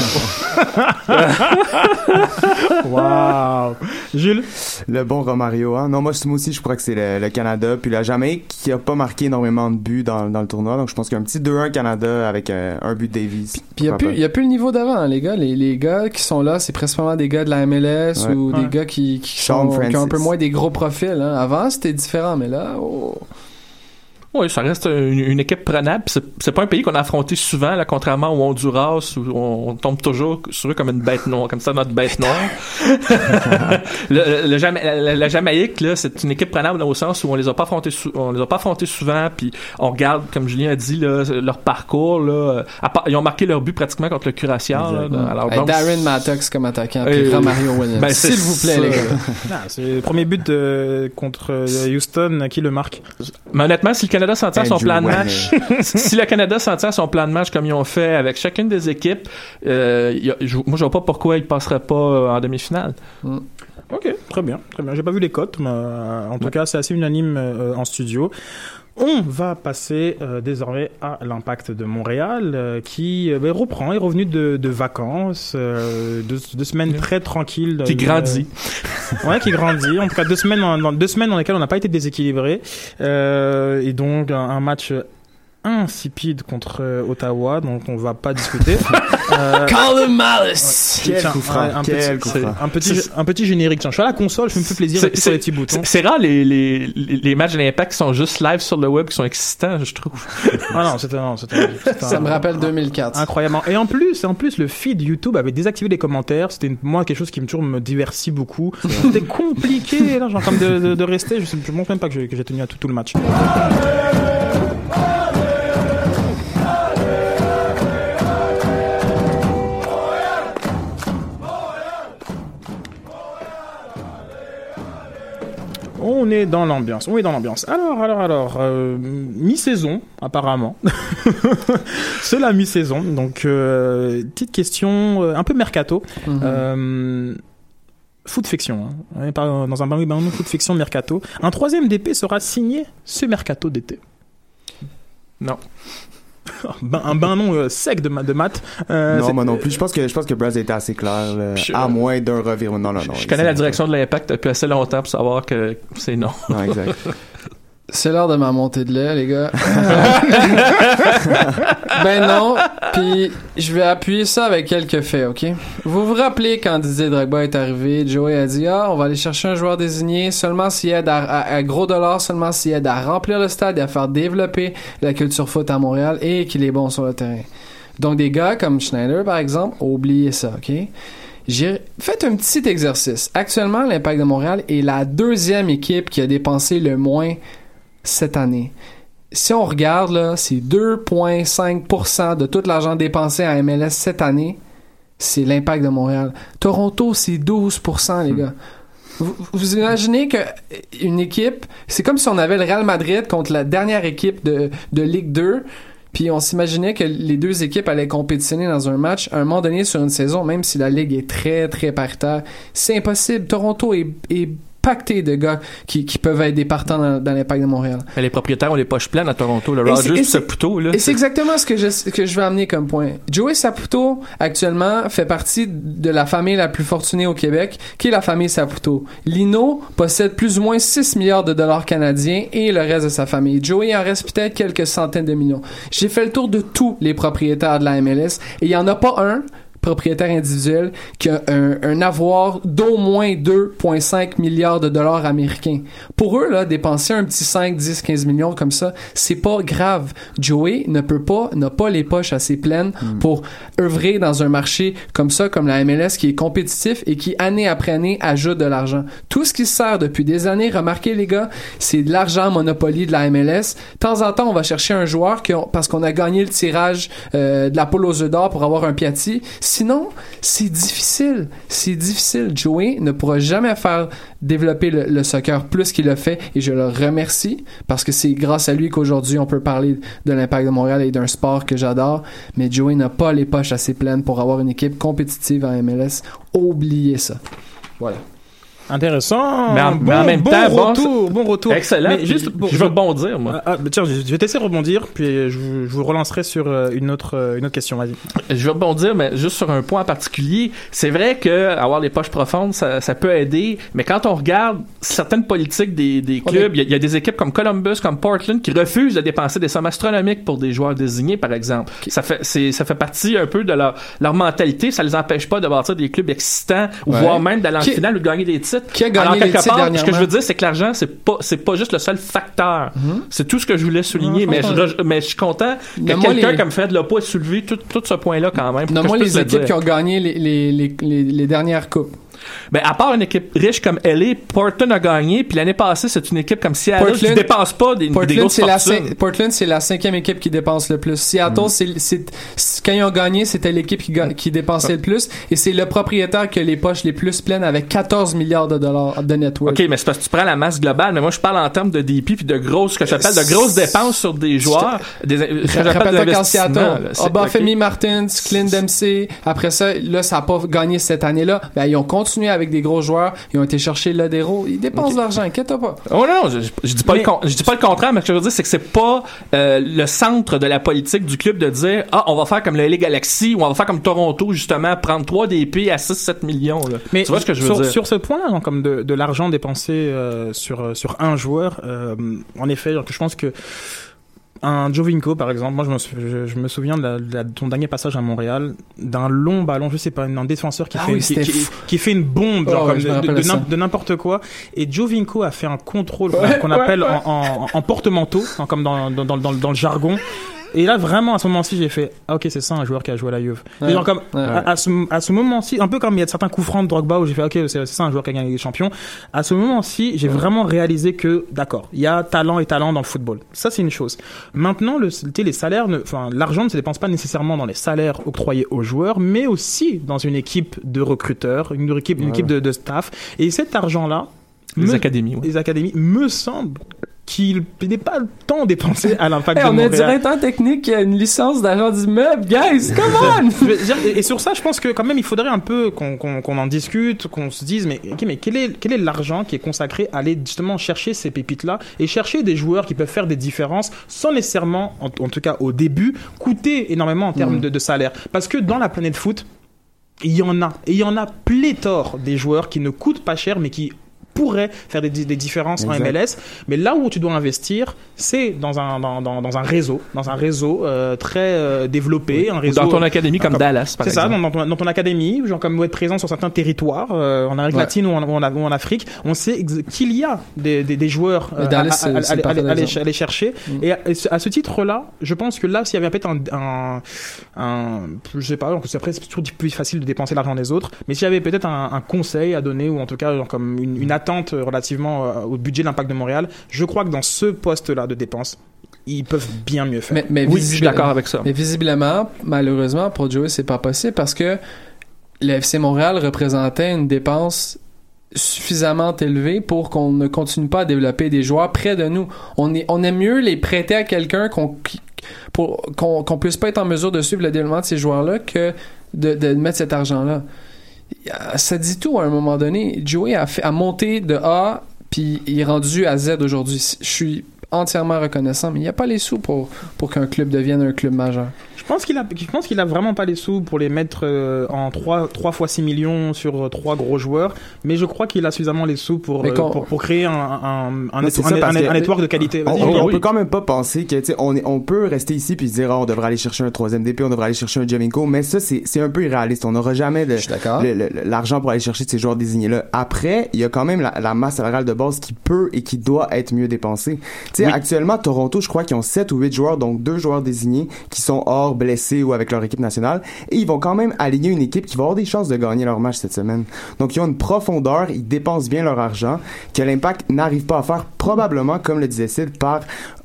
Waouh! Jules? Le bon Romario, hein. Non, moi, moi aussi, je crois que c'est le, le Canada. Puis la Jamaïque qui a pas marqué énormément de buts dans, dans le tournoi. Donc, je pense qu'un petit 2-1 Canada avec euh, un but de Davies. Puis il y a plus, il y a plus le niveau d'avant, hein, les gars. Les, les gars qui sont là, c'est principalement des gars de la MLS Ouais. ou Ouais. des gars qui, qui, sont, qui ont un peu moins des gros profils. Hein. Avant, c'était différent, mais là, oh. Oui, ça reste une, une équipe prenable. C'est, pas un pays qu'on a affronté souvent, là, contrairement au Honduras, où on, on tombe toujours sur eux comme une bête noire, comme ça, notre bête noire. le, la, la Jamaïque, là, c'est une équipe prenable au sens où on les a pas affrontés, on les a pas affrontés souvent, puis on regarde, comme Julien a dit, là, leur parcours, là, part- ils ont marqué leur but pratiquement contre le Curaçao. alors, Hey, donc, Darren Mattox comme attaquant, Euh, puis Romario Williams. ben, S'il vous plaît, ça. les gars. C'est le premier but de- contre euh, Houston qui le marque? Mais honnêtement, si le Canada s'en tient à son plan de match, si le Canada s'en tient son plan de match comme ils ont fait avec chacune des équipes, euh, y a- je- moi je vois pas pourquoi ils passeraient pas euh, en demi-finale. Ok, très bien, très bien. J'ai pas vu les cotes, mais euh, en tout cas, c'est assez unanime euh, en studio. On va passer euh, désormais à l'impact de Montréal euh, qui euh, ben, reprend, est revenu de, de vacances, euh, deux, deux semaines très tranquilles. Qui euh, grandit. Ouais, qui grandit. En tout cas, deux semaines, dans, deux semaines dans lesquelles on n'a pas été déséquilibré. Euh, et donc, un, un match insipide contre euh, Ottawa, donc on va pas discuter. Euh, Malice! Quel tiens, coup franc, un, un quel petit, coup c'est- franc. un petit, un petit générique. Tiens, je suis à la console, je me fais plaisir sur les c'est- petits boutons. C'est rare les, les, les les matchs de l'Impact qui sont juste live sur le web qui sont excitants, je trouve. Ah non, c'était non, c'était- c'était Ça me rappelle 2004. Incroyablement. Et en plus, en plus, le feed YouTube avait désactivé les commentaires. C'était une- moi quelque chose qui me toujours me divertit beaucoup. C'était compliqué, là, genre comme de, de, de rester. Je, je pense même pas que j'ai que j'ai tenu à tout, tout le match. On est dans l'ambiance. On est dans l'ambiance. Alors, alors, alors, euh, mi-saison, apparemment. C'est la mi-saison. Donc, euh, petite question euh, un peu mercato. Euh, foot fiction. Hein. On est pas dans un bain bain foot fiction mercato. Un troisième DP sera signé ce mercato d'été. Non. Ben- un bain non euh, sec de, de maths. Euh, non, moi non plus. Je pense que je pense que Braz était assez clair, Je- à moins d'un revirement. Non, non, non. Je connais la direction de l'impact depuis assez longtemps pour savoir que c'est non. Non, exact. C'est l'heure de ma montée de lait, les gars. ben non, puis je vais appuyer ça avec quelques faits, ok? Vous vous rappelez quand Didier Drogba est arrivé, Joey a dit « Ah, on va aller chercher un joueur désigné seulement s'il aide à, à- à gros dollars, seulement s'il aide à remplir le stade et à faire développer la culture foot à Montréal et qu'il est bon sur le terrain. » Donc des gars comme Schneider, par exemple, oublié ça, ok? J'ai fait un petit exercice. Actuellement, l'Impact de Montréal est la deuxième équipe qui a dépensé le moins cette année. Si on regarde, là, c'est 2,5% de tout l'argent dépensé à MLS cette année, c'est l'Impact de Montréal. Toronto, c'est 12%, les gars. Vous, vous imaginez que une équipe, c'est comme si on avait le Real Madrid contre la dernière équipe de, de Ligue 2, puis on s'imaginait que les deux équipes allaient compétitionner dans un match à un moment donné sur une saison, même si la Ligue est très, très paritaire. C'est impossible. Toronto est, est pacté de gars qui, qui peuvent être des partants dans, dans l'Impact de Montréal. Mais les propriétaires ont les poches pleines à Toronto. Le Rogers et Saputo, là. Et c'est exactement ce que je, que je vais amener comme point. Joey Saputo, actuellement, fait partie de la famille la plus fortunée au Québec, qui est la famille Saputo. Lino possède plus ou moins 6 milliards de dollars canadiens et le reste de sa famille. Joey en reste peut-être quelques centaines de millions. J'ai fait le tour de tous les propriétaires de la MLS et il n'y en a pas un propriétaire individuel qui a un, un avoir d'au moins 2,5 milliards de dollars américains. Pour eux, là, dépenser un petit 5, 10, 15 millions comme ça, c'est pas grave. Joey ne peut pas, n'a pas les poches assez pleines pour œuvrer dans un marché comme ça, comme la MLS, qui est compétitif et qui, année après année, ajoute de l'argent. Tout ce qui se sert depuis des années, remarquez les gars, c'est de l'argent Monopoly de la MLS. De temps en temps, on va chercher un joueur qui parce qu'on a gagné le tirage euh, de la poule aux œufs d'or pour avoir un Piatti. Sinon, c'est difficile. C'est difficile. Joey ne pourra jamais faire développer le, soccer plus qu'il le fait et je le remercie parce que c'est grâce à lui qu'aujourd'hui on peut parler de l'impact de Montréal et d'un sport que j'adore. Mais Joey n'a pas les poches assez pleines pour avoir une équipe compétitive en MLS. Oubliez ça. Voilà. Intéressant. Mais en- bon, mais en même bon temps, bon, retour, bon retour. Excellent. Mais Puis juste pour- je vais rebondir, moi. Ah, ah, tiens, je, je vais t'essayer de rebondir, puis je, vous- je vous relancerai sur euh, une autre, euh, une autre question. Vas-y. Je vais rebondir, mais juste sur un point en particulier. C'est vrai que avoir les poches profondes, ça, ça peut aider, mais quand on regarde certaines politiques des, des clubs, il y, a- il y a des équipes comme Columbus, comme Portland, qui refusent de dépenser des sommes astronomiques pour des joueurs désignés, par exemple. Ça fait, c'est, ça fait partie un peu de leur, leur mentalité. Ça les empêche pas de bâtir des clubs excitants, ou Ouais. voire même d'aller en Qui- finale ou de gagner des titres. Qui a gagné Alors, les quelque titres part, ce que je veux dire, c'est que l'argent, c'est pas, c'est pas juste le seul facteur. C'est tout ce que je voulais souligner, Non, mais, je mais je suis content que quelqu'un les- comme Fred Lopo ait soulevé tout, tout ce point-là quand même. pour que Nomme-moi je puisse les le équipes dire. qui ont gagné les, les, les, les, les dernières coupes. Ben, à part une équipe riche comme LA, Portland a gagné, puis l'année passée, c'est une équipe comme Seattle qui Portland- dépasse pas des, des Portland, grosses la, fortunes. cin- Portland, c'est la cinquième équipe qui dépense le plus. Seattle, Mm. c'est, quand ils ont gagné, c'était l'équipe qui, qui dépensait le plus. Et c'est le propriétaire qui a les poches les plus pleines avec 14 milliards de dollars de net worth. OK, mais c'est parce que tu prends la masse globale, mais moi je parle en termes de DP puis de grosses, ce que j'appelle de grosses dépenses sur des joueurs, des, quand d'investissement, Seattle, Obafemi. Martins, Clint Dempsey, après ça, là, ça a pas gagné cette année-là. Ben, ils ont continué avec des gros joueurs, ils ont été chercher Lodero, ils dépensent de l'argent, inquiète pas. Oh non, je, je dis pas Mais- le con- je dis pas le contraire, mais ce que je veux dire, c'est que c'est pas euh, le centre de la politique du club de dire ah on va faire comme le LA Galaxy ou on va faire comme Toronto justement prendre 3 DP à 6-7 millions. Là. Mais tu vois ce que je veux sur, dire? sur ce point-là, hein, comme de, de l'argent dépensé euh, sur euh, sur un joueur, euh, en effet, je pense que un Jovinko, par exemple, moi je me, sou- je, je me souviens de, la- de la- de son dernier passage à Montréal, d'un long ballon, je sais pas, un défenseur qui, Ah fait, oui, qui, fait une bombe, genre Oh, ouais, de, n'importe quoi. Et Jovinko a fait un contrôle qu'on Ouais, qu'on ouais, appelle ouais. En, en, en porte-manteau, hein, comme dans, dans, dans, dans, dans le jargon. Et là, vraiment, à ce moment-ci, j'ai fait, ah, ok, c'est ça un joueur qui a joué à la Juve. Et Ouais. genre, comme, Ouais. à, à ce, à ce moment-ci, un peu comme il y a certains coups francs de Drogba où j'ai fait, ok, c'est ça un joueur qui a gagné les champions. À ce moment-ci, j'ai vraiment réalisé que, d'accord, il y a talent et talent dans le football. Ça, c'est une chose. Maintenant, le, les salaires, enfin, l'argent ne se dépense pas nécessairement dans les salaires octroyés aux joueurs, mais aussi dans une équipe de recruteurs, une équipe, une équipe de, de staff. Et cet argent-là, Les me- académies, ouais. les académies, me semble qu'il n'est pas le temps dépensé à l'impact Hey, de on a un Montréal. directeur technique qui a une licence d'agent d'immeuble. Guys, come on! Dire, et, sur ça, je pense que quand même, il faudrait un peu qu'on en discute, qu'on se dise, mais, ok, mais quel est, quel est l'argent qui est consacré à aller justement chercher ces pépites-là et chercher des joueurs qui peuvent faire des différences sans nécessairement, en, en tout cas au début, coûter énormément en termes Mm. de, de salaire. Parce que dans la planète foot, il y en a. Et il y en a pléthore des joueurs qui ne coûtent pas cher, mais qui pourraient faire des, des différences en. MLS. Mais là où tu dois investir, c'est dans un, dans, dans, dans un réseau, dans un réseau euh, très euh, développé, un réseau Dans ton académie comme Dallas, par c'est ça, exemple. dans, ton, dans ton académie, genre comme être présent sur certains territoires, euh, en Amérique Ouais. latine ou en, ou en- ou en Afrique, on sait qu'il y a des, des, des joueurs Dallas, à, exemple. aller chercher. Mm. Et à, ce- titre-là, je pense que là, s'il y avait peut-être un, un, un, je sais pas, donc après c'est toujours plus facile de dépenser l'argent des autres, mais s'il y avait peut-être un, un conseil à donner ou en tout cas genre comme une, une attente relativement euh, au budget de l'impact de Montréal, je crois que dans ce poste-là de dépenses, ils peuvent bien mieux faire. Mais, mais Oui, je suis d'accord avec ça. Mais visiblement, malheureusement, pour Joey, c'est pas possible parce que le FC Montréal représentait une dépense suffisamment élevée pour qu'on ne continue pas à développer des joueurs près de nous. On, est, on aime mieux les prêter à quelqu'un qu'on pour qu'on qu'on puisse pas être en mesure de suivre le développement de ces joueurs-là que de, de mettre cet argent-là. Ça dit tout à un moment donné. Joey a, fait, a monté de A puis il est rendu à Z aujourd'hui. Je suis entièrement reconnaissant, mais il n'y a pas les sous pour, pour qu'un club devienne un club majeur. Je pense qu'il a, je pense qu'il a vraiment pas les sous pour les mettre euh, en 3, 3 fois 6 millions sur euh, trois gros joueurs, mais je crois qu'il a suffisamment les sous pour, euh, quand- pour, pour créer un, un, un, Non, c'est un- ça, un- parce un- que- un network de qualité. On, on- peut quand même pas penser que, tu sais, on, est- on peut rester ici puis se dire, Ah, on devrait aller chercher un troisième DP, on devrait aller chercher un Jaminko, mais ça, c'est c'est un peu irréaliste. On n'aura jamais de- le- le- l'argent pour aller chercher de ces joueurs désignés-là. Après, il y a quand même la, la masse salariale de base qui peut et qui doit être mieux dépensée. Tu actuellement, Toronto, je crois qu'ils ont 7 ou 8 joueurs, donc deux joueurs désignés qui sont hors blessés ou avec leur équipe nationale, et ils vont quand même aligner une équipe qui va avoir des chances de gagner leur match cette semaine. Donc, ils ont une profondeur, ils dépensent bien leur argent, que l'impact n'arrive pas à faire, probablement, comme le disait Sid, par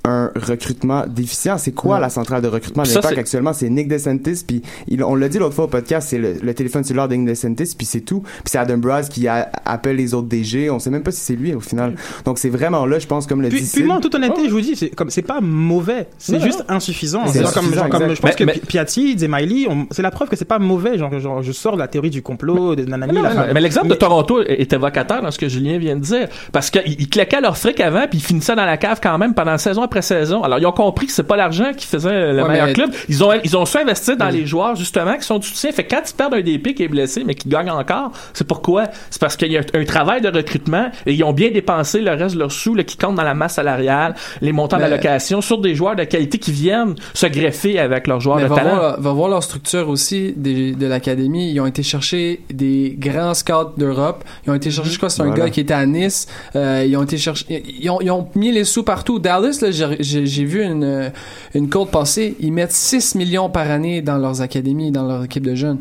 un recrutement déficient. C'est quoi Ouais. la centrale de recrutement de l'impact actuellement? C'est Nick DeSantis, puis il- on l'a dit l'autre fois au podcast, c'est le, le téléphone cellulaire de Nick DeSantis, puis c'est tout. Puis c'est Adam Braz qui a- appelle les autres DG. On sait même pas si c'est lui au final. Donc c'est vraiment là, je pense, comme le Puis, dit puis Sid. moi, en toute honnêteté, je vous dis, c'est comme c'est pas mauvais, c'est Ouais, juste ouais. insuffisant. C'est comme, genre comme- je pense Mais- que mais- Pi- Piatti, Zemaili, c'est la preuve que c'est pas mauvais. Genre, genre, je sors de la théorie du complot, des nanani. Mais, non, la- mais- mais l'exemple de Toronto est évocateur dans ce que Julien vient de dire. Parce qu'ils ils claquaient leur fric avant, puis ils finissaient dans la cave quand même pendant saison après saison. Alors, ils ont compris que c'est pas l'argent qui faisait le Ouais, meilleur mais- club. Ils ont, ils ont su investir dans les joueurs, justement, qui sont du soutien. Fait que quand ils perdent un DP qui est blessé, mais qui gagne encore, c'est pourquoi? C'est parce qu'il y a un travail de recrutement et ils ont bien dépensé le reste de leurs sous, là, qui comptent dans la masse salariale, les montants Mais- d'allocation sur des joueurs de qualité qui viennent se greffer avec leurs joueurs Mais de va talent. voir, va voir leur structure aussi des- de l'académie. Ils ont été chercher des grands scouts d'Europe. Ils ont été chercher, je crois, que c'est un Voilà. gars qui était à Nice. Euh, ils ont été chercher, ils ont, ils ont mis les sous partout. Dallas, là, j'ai- vu une une côte passer. Ils mettent 6 millions par année dans leurs académies, dans leur équipe de jeunes.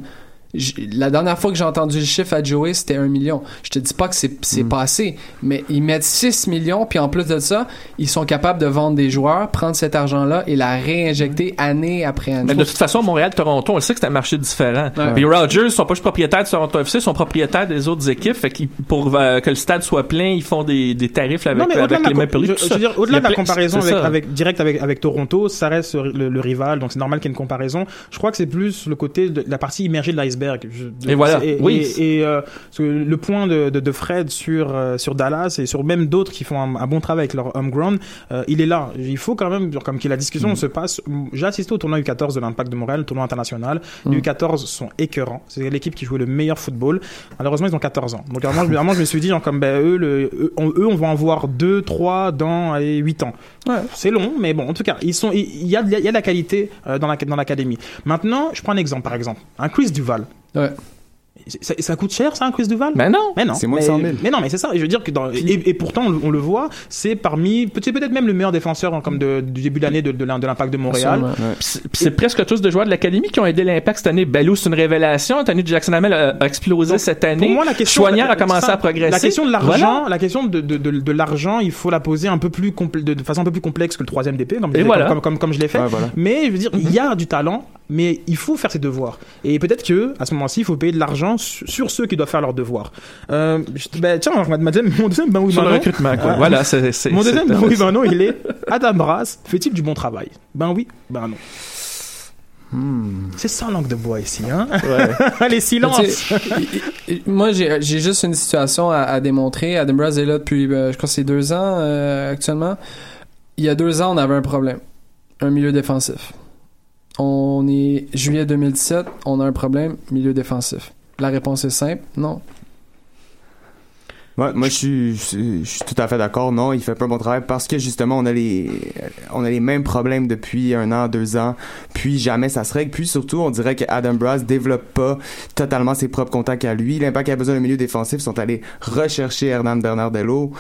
La dernière fois que j'ai entendu le chiffre à Joey, c'était 1 million. Je te dis pas que c'est c'est Mm. pas assez, mais ils mettent 6 millions, puis en plus de ça, ils sont capables de vendre des joueurs, prendre cet argent-là et la réinjecter année après année. Mais de toute façon, Montréal-Toronto, on le sait que c'est un marché différent. Ouais. Les Rogers sont pas juste propriétaires de Toronto FC, ils sont propriétaires des autres équipes. Fait que pour euh, que le stade soit plein, ils font des, des tarifs avec, Non, mais au-delà avec de les la, Maple Leafs. au-delà de la comparaison avec, avec, direct avec, avec Toronto, ça reste le, le rival, donc c'est normal qu'il y ait une comparaison. Je crois que c'est plus le côté de la partie immergée de l'iceberg. Je- de- Et voilà. Et, Oui. Et, et, euh, le point de, de, de Fred sur, euh, sur Dallas et sur même d'autres qui font un, un bon travail avec leur homegrown, euh, il est là. Il faut quand même, comme que la Mm. discussion se passe. J'ai assisté au tournoi U14 de l'Impact de Montréal, le tournoi international. Mm. Les U14 sont écœurants. C'est l'équipe qui jouait le meilleur football. Malheureusement, ils ont 14 ans. Donc, vraiment, je, je me suis dit, genre, comme, ben, eux, le, eux, on, eux, on va en voir 2, 3 dans allez, 8 ans. C'est long, mais bon, en tout cas, ils sont, il y a, il y a de la qualité la- dans l'académie. Maintenant, je prends un exemple, par exemple. Un Chris Duval. Ouais. Ça, ça coûte cher, ça, un Chris Duval? Mais non. Mais non. C'est moins de mais, 100 000. Mais non, mais c'est ça. Je veux dire que dans, et, et pourtant, on, le- on le voit, c'est parmi, c'est peut-être même le meilleur défenseur hein, comme de, du début de l'année de, de, l'im- de l'impact de Montréal. Puis c'est- presque tous des joueurs de l'académie qui ont aidé l'impact cette année. Bello, c'est une révélation. Tanu Jackson Hamel a, a explosé Donc, cette année. Pour moi, la question, la- a commencé ça, à progresser. La question de l'argent, Voilà. la question de, de, de, de l'argent, il faut la poser un peu plus de, de façon un peu plus complexe que le troisième DP, comme, je Et l'ai- voilà. comme, comme, comme je l'ai fait. Ouais, voilà. Mais je veux dire, il y a du talent mais il faut faire ses devoirs. Et peut-être que à ce moment-ci, il faut payer de l'argent su- sur ceux qui doivent faire leurs devoirs. Euh, je- ben, tiens, ma- ma deuxième- mon deuxième ben oui, Sur le ben non. recrutement, quoi. Euh, Voilà, c'est- c'est- Mon deuxième ben oui, ben non, il est Adam Brass fait-il du bon travail? Ben oui, ben non. C'est sans langue de bois ici, hein? I- i- Moi, j'ai juste une situation à, à démontrer. Adam Braz est là depuis, euh, je crois que c'est deux ans euh, actuellement. Il y a deux ans, on avait un problème. Un milieu défensif. On est juillet 2017, on a un problème, milieu défensif. La réponse est simple, non. Moi, moi je suis tout à fait d'accord. Non, il fait pas un bon travail parce que justement, on a les, on a les mêmes problèmes depuis un an, deux ans. Puis jamais ça se règle. Puis surtout, on dirait que Adam Brass développe pas totalement ses propres contacts à lui. L'impact a besoin d'un milieu défensif. Ils sont allés rechercher Hernan Bernardello,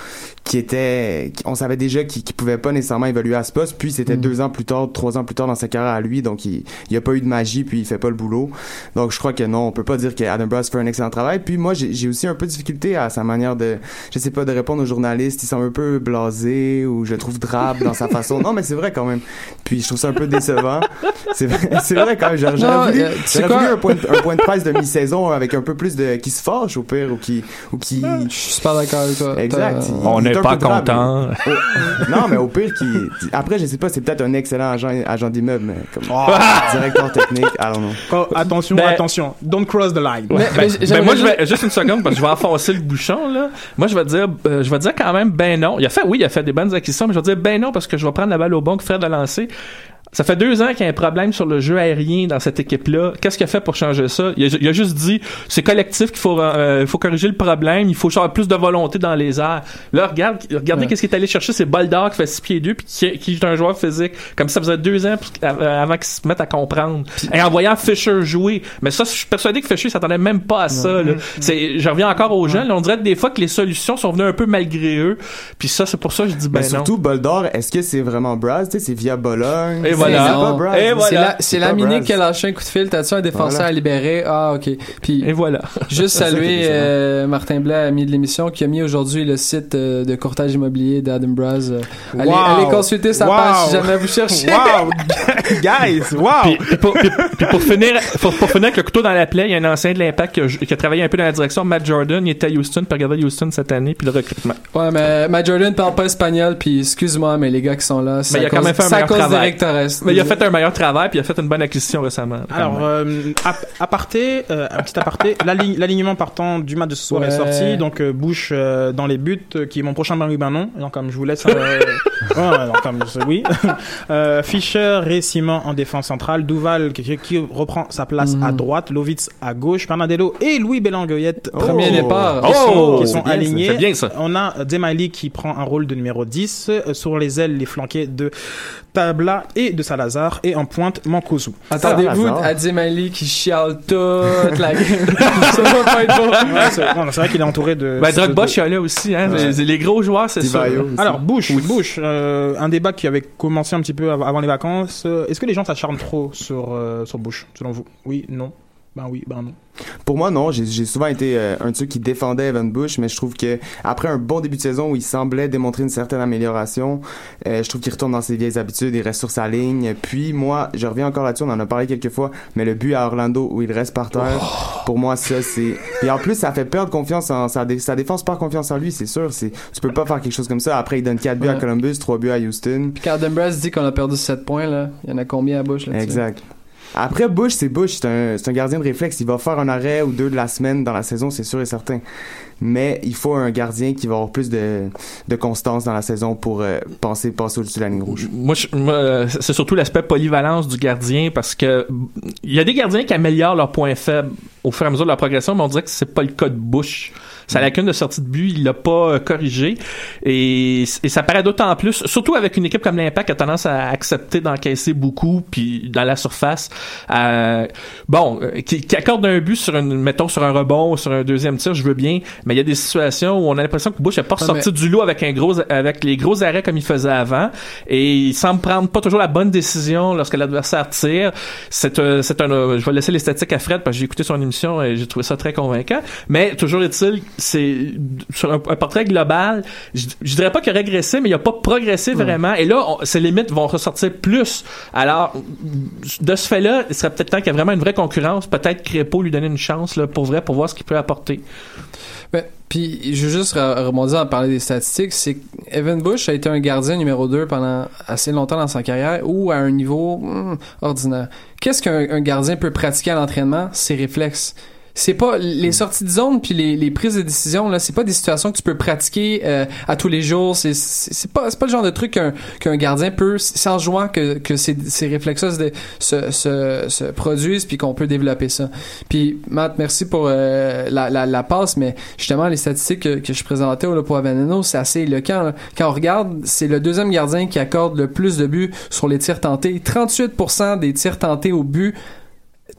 qui était, on savait déjà qu'il qu'il pouvait pas nécessairement évoluer à ce poste. Puis c'était deux ans plus tard, trois ans plus tard dans sa carrière à lui. Donc il, il y a pas eu de magie. Puis il fait pas le boulot. Donc je crois que non, on peut pas dire que Adam Brass fait un excellent travail. Puis moi, j'ai aussi un peu de difficulté à sa manière de, je sais pas, de répondre aux journalistes. Il semble un peu blasé ou je trouve drabe dans sa façon. Non, mais c'est vrai quand même. Puis je trouve ça un peu décevant. C'est vrai, quand même. J'aurais Non, voulu, euh, un point, de, un point de presse de mi-saison avec un peu plus de qui se fâche au pire ou qui ou qui. Je suis super d'accord avec toi. Exact. Il- On n'est pas content. mais- Oh, non, mais au pire qui. Après, je sais pas, c'est peut-être un excellent agent agent d'immeuble, mais comme directeur technique. I don't know. Oh, attention, Ben- attention, don't cross the line. Ouais. Mais- Ben, mais ben moi, je vais, juste une seconde, parce que je vais enfoncer le bouchon, là. Moi, je vais dire, euh, je vais dire quand même, ben non. Il a fait, oui, il a fait des bonnes acquisitions, mais je vais dire, ben non, parce que je vais prendre la balle au bon que Fred a lancé. Ça fait deux ans qu'il y a un problème sur le jeu aérien dans cette équipe-là. Qu'est-ce qu'il a fait pour changer ça? Il a, il a juste dit, c'est collectif qu'il faut, euh, faut corriger le problème, il faut avoir plus de volonté dans les airs. Là, regarde, regardez qu'est-ce qu'il est allé chercher, c'est Boldar qui fait 6 pieds 2 puis qui, qui est un joueur physique. Comme ça faisait deux ans euh, avant qu'il se mette à comprendre. Et en voyant Fisher jouer. Mais ça, je suis persuadé que Fisher s'attendait même pas à ça, là. C'est, je reviens encore aux jeunes, là, on dirait des fois que les solutions sont venues un peu malgré eux. Puis ça, c'est pour ça que je dis ben Mais non. surtout, Boldor, est-ce que c'est vraiment Braz? C'est via Bologne. Et voilà. Et voilà. la, c'est qui a lâché un coup de fil. T'as-tu un défenseur Voilà. à libérer? Ah, ok. Puis, Et voilà. juste saluer euh, Martin Blais, ami de l'émission, qui a mis aujourd'hui le site euh, de courtage immobilier d'Adam Braz. Euh, allez, Wow. allez consulter sa Wow. page si jamais vous cherchez. Wow, guys, wow. Puis, puis pour, puis- puis pour finir, pour, pour finir avec le couteau dans la plaie, il y a un ancien de l'Impact qui, a- qui a travaillé un peu dans la direction, Matt Jordan. Il était à Houston, puis regardez Houston cette année, puis le recrutement. Ouais, mais Matt Jordan parle pas espagnol, puis excuse-moi, mais les gars qui sont là, c'est à cause- à cause travail. Mais il a fait un meilleur travail, puis il a fait une bonne acquisition récemment. Alors, euh, ap- aparté, euh, un petit aparté, l'ali- l'alignement partant du match de ce soir est sorti, donc euh, Bush euh, dans les buts, euh, qui est mon prochain ben oui ben non, donc comme je vous laisse, euh, oui, euh, Fischer et Simon en défense centrale, Duval qui, qui reprend sa place Mhm. à droite, Lovitz à gauche, Bernardello et Louis Belangoyette Premier Oh. départ. qui sont, Oh, qui c'est sont bien ça, alignés. bien ça. On a Demali qui prend un rôle de numéro 10, euh, sur les ailes les flanqués de Tabla et de Salazar et en pointe Mankozu. Attendez-vous à Dzemali qui chiale toute la game. Ça va pas être bon. Ouais, c'est vrai qu'il est entouré de. Ben, Drogba, de- je suis là aussi, hein. Ouais. Les, les gros joueurs, c'est ça. Aussi. Alors Bush, Bush, euh, un débat qui avait commencé un petit peu av- avant les vacances. Euh, Est-ce que les gens s'acharnent trop sur euh, sur Bush, selon vous? Oui, non? Ben oui, ben non. Pour moi, non. J'ai souvent été euh, un de ceux qui défendait Evan Bush, mais je trouve que après un bon début de saison où il semblait démontrer une certaine amélioration, euh, je trouve qu'il retourne dans ses vieilles habitudes, il reste sur sa ligne. Puis moi, je reviens encore là-dessus, on en a parlé quelques fois, mais le but à Orlando où il reste par terre, pour moi, ça c'est. Et en plus, ça fait perdre confiance en sa, dé- sa défense, perd confiance en lui, c'est sûr. C'est tu peux pas faire quelque chose comme ça. Après, il donne 4 buts à. Columbus, 3 buts à Houston. Puis quand dit qu'on a perdu 7 points, là, il y en a combien à bouche là Exact. Après, Bush, c'est Bush, c'est un, gardien de réflexe. Il va faire un arrêt ou deux de la semaine dans la saison, c'est sûr et certain. Mais il faut un gardien qui va avoir plus de, constance dans la saison pour euh, passer, passer au-dessus de la ligne rouge. Moi, euh, c'est surtout l'aspect polyvalence du gardien parce que il y a des gardiens qui améliorent leurs points faibles au fur et à mesure de leur progression, mais on dirait que c'est pas le cas de Bush. Sa lacune de sortie de but, il l'a pas euh, corrigé et, et ça paraît d'autant plus, surtout avec une équipe comme l'Impact qui a tendance à accepter d'encaisser beaucoup puis dans la surface. euh, bon, euh, qui, qui accorde un but sur une, mettons sur un rebond, sur un deuxième tir, je veux bien, mais il y a des situations où on a l'impression que Bush n'est pas Ouais, sorti mais- du lot avec un gros, avec les gros arrêts comme il faisait avant, et il semble prendre pas toujours la bonne décision lorsque l'adversaire tire. C'est un, c'est un, euh, je vais laisser les statistiques à Fred parce que j'ai écouté son émission et j'ai trouvé ça très convaincant. Mais toujours est-il, c'est sur un, un portrait global, je, je dirais pas qu'il a régressé, mais il a pas progressé vraiment. Et là, on- ses limites vont ressortir plus. Alors, de ce fait-là, il serait peut-être temps qu'il y ait vraiment une vraie concurrence. Peut-être Crépeau lui donner une chance là, pour vrai, pour voir ce qu'il peut apporter. Ben, puis je veux juste re- rebondir en parler des statistiques, c'est Evan Bush a été un gardien numéro 2 pendant assez longtemps dans sa carrière ou à un niveau hmm, ordinaire. Qu'est-ce qu'un un gardien peut pratiquer à l'entraînement? Ses réflexes. C'est pas les sorties de zone puis les, les prises de décision là, c'est pas des situations que tu peux pratiquer euh, à tous les jours. C'est c'est pas c'est pas le genre de truc qu'un qu'un gardien peut en jouant que que ces, ces réflexes se, se, se, se produisent puis qu'on peut développer ça. Puis Matt, merci pour euh, la, la, la passe, mais justement les statistiques que, que je présentais là, pour Aveneno, c'est assez éloquent. là. Quand on regarde, c'est le deuxième gardien qui accorde le plus de buts sur les tirs tentés. 38% des tirs tentés au but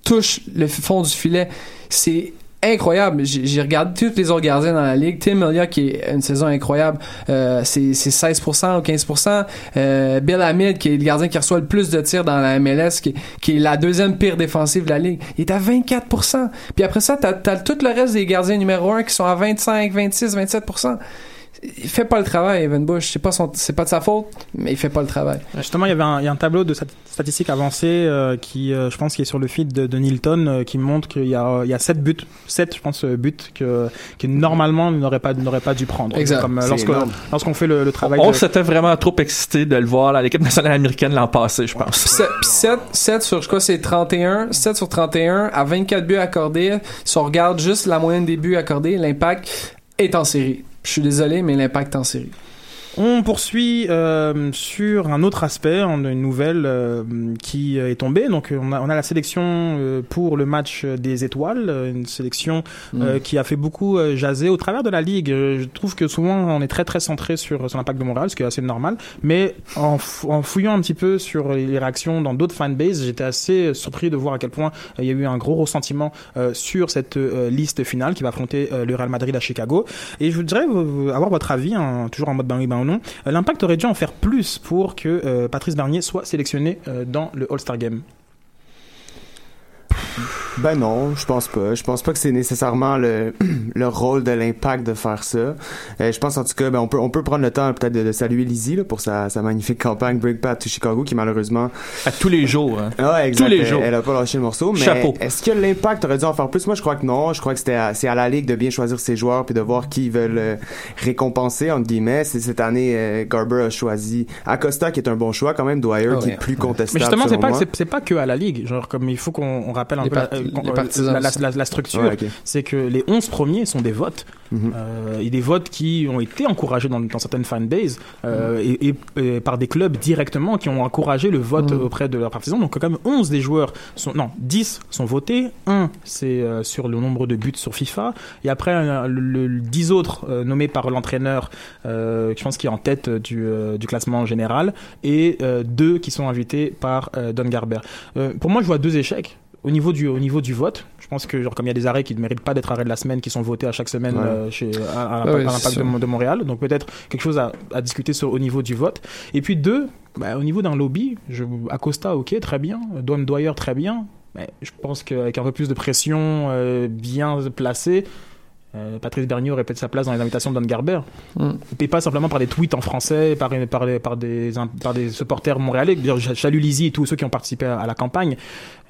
touchent le fond du filet. C'est incroyable. J'ai regardé tous les autres gardiens dans la ligue. Tim Melia qui est une saison incroyable, euh, c'est c'est 16% ou 15%. Euh, Bill Hamid qui est le gardien qui reçoit le plus de tirs dans la MLS, qui, qui est la deuxième pire défensive de la ligue, il est à 24%. Puis après ça, t'as as tout le reste des gardiens numéro 1 qui sont à 25, 26, 27%. Il fait pas le travail, Evan Bush. C'est pas son, c'est pas de sa faute, mais il fait pas le travail. Justement, il y avait un, il y a un tableau de stat- statistiques avancées euh, qui, euh, je pense, qui est sur le feed de, de Nilton, euh, qui montre qu'il y a, il y a 7 buts, 7, je pense, euh, buts que, que normalement il n'aurait pas, n'aurait pas dû prendre. Exact. Comme, euh, lorsqu'on fait le, le travail. On de- s'était vraiment trop excité de le voir à l'équipe nationale américaine l'an passé, je pense. Puis 7, 7 sur, je crois, c'est 31. 7 sur 31 à 24 buts accordés. Si on regarde juste la moyenne des buts accordés, l'impact est en série. Je suis désolé, mais l'impact en série. On poursuit euh, sur un autre aspect, une nouvelle euh, qui est tombée. Donc on a, on a la sélection euh, pour le match des étoiles, une sélection euh, qui a fait beaucoup jaser au travers de la ligue. Je trouve que souvent on est très très centré sur, sur l'impact de Montréal, ce qui est assez normal. Mais en, fou- en fouillant un petit peu sur les réactions dans d'autres fanbases, j'étais assez surpris de voir à quel point il y a eu un gros ressentiment sur cette liste finale qui va affronter le Real Madrid à Chicago. Et je voudrais avoir votre avis, hein, toujours en mode ben oui, ben Euh, L'impact aurait dû en faire plus pour que euh, Patrice Bernier soit sélectionné euh, dans le All-Star Game. Ben non, je pense pas. Je pense pas que c'est nécessairement le, le rôle de l'impact de faire ça. Euh, je pense en tout cas, ben on peut on peut prendre le temps peut-être de, de saluer Lizzie là, pour sa, sa magnifique campagne Break Path to Chicago qui malheureusement À tous les jours. Hein. ah, exact, Tous les elle- jours. Elle, a pas lâché le morceau. Mais Chapeau. est-ce que l'impact aurait dû en faire plus? Moi, je crois que non. Je crois que c'était c'est à la ligue de bien choisir ses joueurs puis de voir qui ils veulent euh, récompenser entre guillemets. C'est cette année euh, Garber a choisi Acosta qui est un bon choix quand même. Dwyer Ah qui ouais. est plus contestable. Mais justement, c'est pas, c'est, pas que à la ligue. Genre, comme il faut qu'on on rappelle un Les peu par- la, les qu'on- partisans la, la, aussi. la- la structure. Ouais. C'est que les 11 premiers sont des votes. Mhm. Euh, et des votes qui ont été encouragés dans, dans certaines fanbases euh, Mhm. et, et- et par des clubs directement qui ont encouragé le vote Mhm. auprès de leurs partisans. Donc, quand même, 11 des joueurs sont, non, 10 sont votés. Un, c'est euh, sur le nombre de buts sur FIFA. Et après, euh, le, le- le 10 autres euh, nommés par l'entraîneur, euh, je pense qui est en tête du, euh, du classement général. Et euh, deux qui sont invités par euh, Don Garber. Euh, pour moi, je vois deux échecs. Au niveau du au niveau du vote, je pense que genre comme il y a des arrêts qui ne méritent pas d'être arrêts de la semaine, qui sont votés à chaque semaine Ouais. euh, chez à, à, à oui, l'impact de, Montréal, donc peut-être quelque chose à, à discuter sur au niveau du vote. Et puis deux, bah, au niveau d'un lobby, je, Acosta, ok, très bien, Dwayne Dwyer, très bien. Mais je pense qu'avec un peu plus de pression euh, bien placée, euh, Patrice Bernier aurait peut-être sa place dans les invitations de Don Garber. Mm. Et pas simplement par des tweets en français, par, par, des- par, des, par des supporters montréalais. Salue Lizzie et tous ceux qui ont participé à, à la campagne.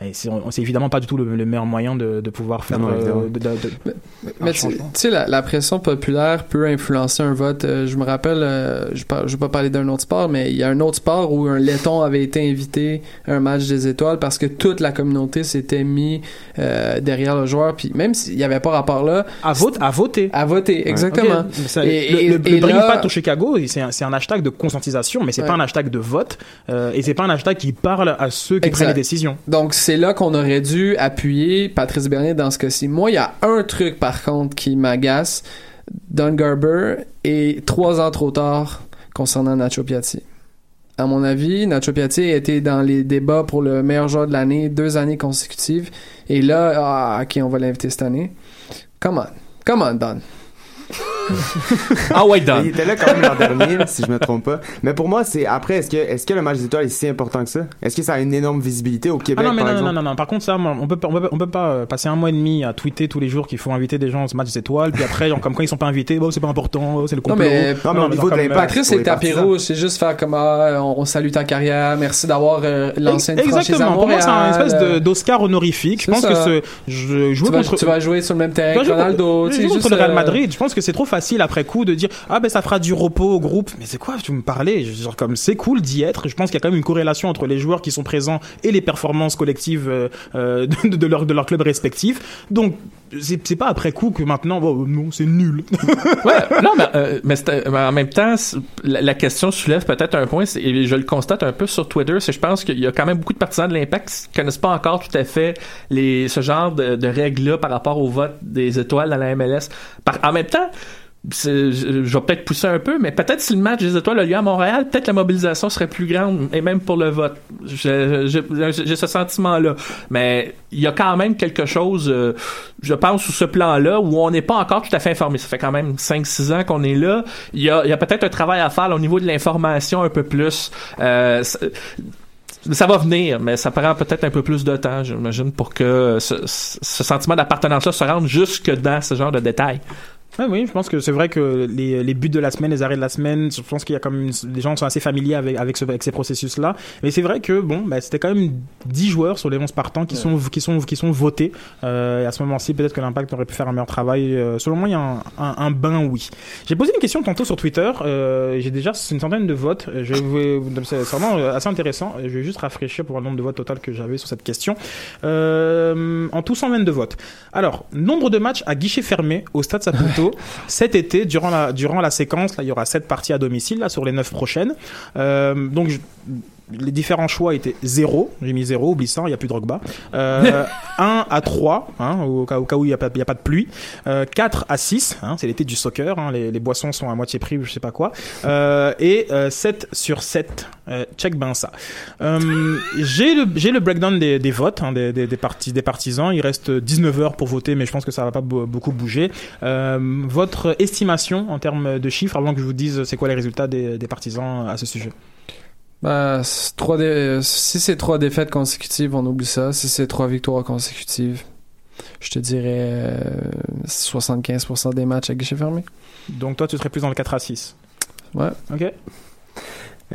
Et c'est c'est évidemment pas du tout le, le meilleur moyen de, de pouvoir faire. Non, non, euh, évidemment. de- de- de- Mais tu sais, la, la pression populaire peut influencer un vote. Euh, je me rappelle, euh, je ne vais pas parler d'un autre sport, mais il y a un autre sport où un laiton avait été invité à un match des étoiles parce que toute la communauté s'était mis euh, derrière le joueur. Puis même s'il n'y avait pas rapport là, à, vote, à voter. à voter, exactement. Ça- Et- le, et- le, et le Bring là- Pat au Chicago, c'est un, un hashtag de conscientisation, mais c'est Ouais. pas un hashtag de vote, euh, et c'est pas un hashtag qui parle à ceux qui Exact. prennent les décisions. Donc c'est là qu'on aurait dû appuyer Patrice Bernier dans ce cas-ci. Moi, il y a un truc par contre qui m'agace. Don Garber et trois ans trop tard concernant Nacho Piatti. À mon avis, Nacho Piatti a été dans les débats pour le meilleur joueur de l'année deux années consécutives. Et là, ah, ok, on va l'inviter cette année. Come on. 干嘛的？Ah ouais, Dan. Il était là quand même l'an dernier, si je me trompe pas. Mais pour moi, c'est après, est-ce que, est-ce que le match des étoiles est si important que ça? Est-ce que ça a une énorme visibilité au Québec, Ah non, mais par non, non, exemple? non, non, non. Par contre, ça, on peut, on peut, on peut pas euh, passer un mois et demi à tweeter tous les jours qu'il faut inviter des gens au match des étoiles, puis après, genre, comme quand ils sont pas invités, bon, c'est pas important, oh, c'est le Non, complot. mais, Non, mais au niveau de comme, euh, l'impact, c'est apéro, c'est juste faire comme ah, on, on salue ta carrière, merci d'avoir euh, lancé une Exactement. Pour moi, c'est un espèce de- d'Oscar honorifique. Je pense ça. que ce, je jouer tu, vas, contre, tu vas jouer sur le même terrain que Ronaldo. contre le Real euh, Madrid. Je pense que c'est trop facile après coup de dire ah ben ça fera du repos au groupe. Mais c'est quoi? Tu me parlais genre comme c'est cool d'y être. Je pense qu'il y a quand même une corrélation entre les joueurs qui sont présents et les performances collectives euh, euh, de, leur de leur club respectif. Donc c'est pas après coup que maintenant bon, non c'est nul. Ouais, non, mais, euh, en même temps, la, question soulève peut-être un point, et je le constate un peu sur Twitter, c'est je pense qu'il y a quand même beaucoup de partisans de l'Impact qui connaissent pas encore tout à fait les, ce genre de, de règles-là par rapport au vote des étoiles dans la MLS. En même temps, je, vais peut-être pousser un peu, mais peut-être si le match des étoiles a lieu à Montréal, peut-être la mobilisation serait plus grande, et même pour le vote. J'ai ce sentiment-là. Mais il y a quand même quelque chose, euh, je pense, sous ce plan-là, où on n'est pas encore tout à fait informé. Ça fait quand même 5-6 ans qu'on est là. Il y a, a peut-être un travail à faire au niveau de l'information un peu plus. Euh, ça va venir, mais ça prend peut-être un peu plus de temps, j'imagine, pour que ce, ce sentiment d'appartenance-là se rende jusque dans ce genre de détails. Ouais, oui, je pense que c'est vrai que les, les buts de la semaine, les arrêts de la semaine, je pense qu'il y a quand même une- les gens sont assez familiers avec avec, ce, avec ces processus-là. Mais c'est vrai que bon, bah, c'était quand même 10 joueurs sur les 11 partants qui sont qui sont qui sont votés. Euh, et à ce moment-ci, peut-être que l'impact aurait pu faire un meilleur travail. Euh, selon moi, il y a un, un, un bain oui. J'ai posé une question tantôt sur Twitter. Euh, J'ai déjà une centaine de votes. Je vais, c'est vraiment euh, assez intéressant. Je vais juste rafraîchir pour le nombre de votes total que j'avais sur cette question. Euh, en tout 122 votes. Alors, nombre de matchs à guichet fermé au Stade Saputo cet été durant la séquence. Là, il y aura 7 parties à domicile sur les 9 prochaines. Euh, donc je- les différents choix étaient 0, j'ai mis 0, oublie ça, il n'y a plus de Drogba. Euh, 1 à 3, hein, au, cas, où il n'y a, pas- de pluie. Euh, 4 à 6, hein, c'est l'été du soccer, hein, les, boissons sont à moitié prix, je sais pas quoi. Euh, et euh, 7 sur 7, euh, check ben ça. Euh, j'ai le, breakdown des, votes, des, des, des, partis, des partisans. Il reste 19 heures pour voter, mais je pense que ça va pas be- beaucoup bouger. Euh, votre estimation en termes de chiffres, avant que je vous dise c'est quoi les résultats des partisans à ce sujet? Ben, c'est trois dé- euh, si c'est trois défaites consécutives, on oublie ça. Si c'est trois victoires consécutives, je te dirais euh, 75% des matchs à guichet fermé. Donc toi, tu serais plus dans le 4 à 6. Ouais. Ok.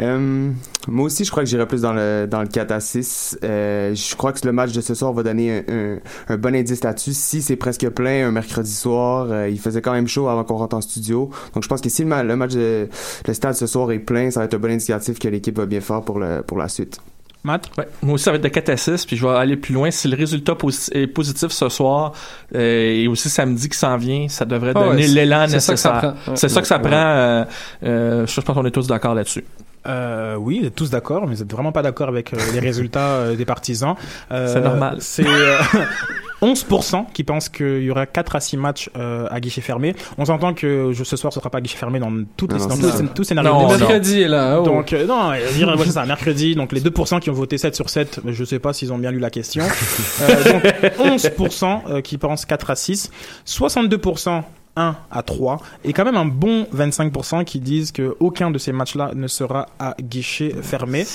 Euh, moi aussi, je crois que j'irai plus dans le, dans le 4 à 6. Euh, je crois que le match de ce soir va donner un, un, un bon indice là-dessus. Si c'est presque plein un mercredi soir, euh, il faisait quand même chaud avant qu'on rentre en studio. Donc je pense que si le, ma- le match de le stade ce soir est plein, ça va être un bon indicatif que l'équipe va bien faire pour, le, pour la suite. Matt? Ouais, moi aussi, ça va être de 4 à 6, puis je vais aller plus loin. Si le résultat posi- est positif ce soir euh, et aussi samedi qui s'en vient, ça devrait Ah donner l'élan c'est ça que ça nécessaire. prend. Ouais. C'est ça que ça Ouais. prend. euh, euh, je pense qu'on est tous d'accord là-dessus. Euh, oui, vous êtes tous d'accord, mais vous êtes vraiment pas d'accord avec euh, les résultats euh, des partisans. Euh, C'est normal. C'est euh, 11% qui pensent qu'il y aura 4 à 6 matchs euh, à guichet fermé. On s'entend que ce soir, ce sera pas guichet fermé dans, toutes les, Non, dans c'est tous, tous les scénarios. Non. Mercredi est là. oh. Donc, euh, non, euh, dire, ouais, c'est ça, mercredi. Donc, les 2% qui ont voté 7 sur 7, je sais pas s'ils ont bien lu la question. Euh, donc, 11% euh, qui pensent 4 à 6. 62% 1 à 3. Et quand même un bon 25% qui disent que aucun de ces matchs-là ne sera à guichet fermé.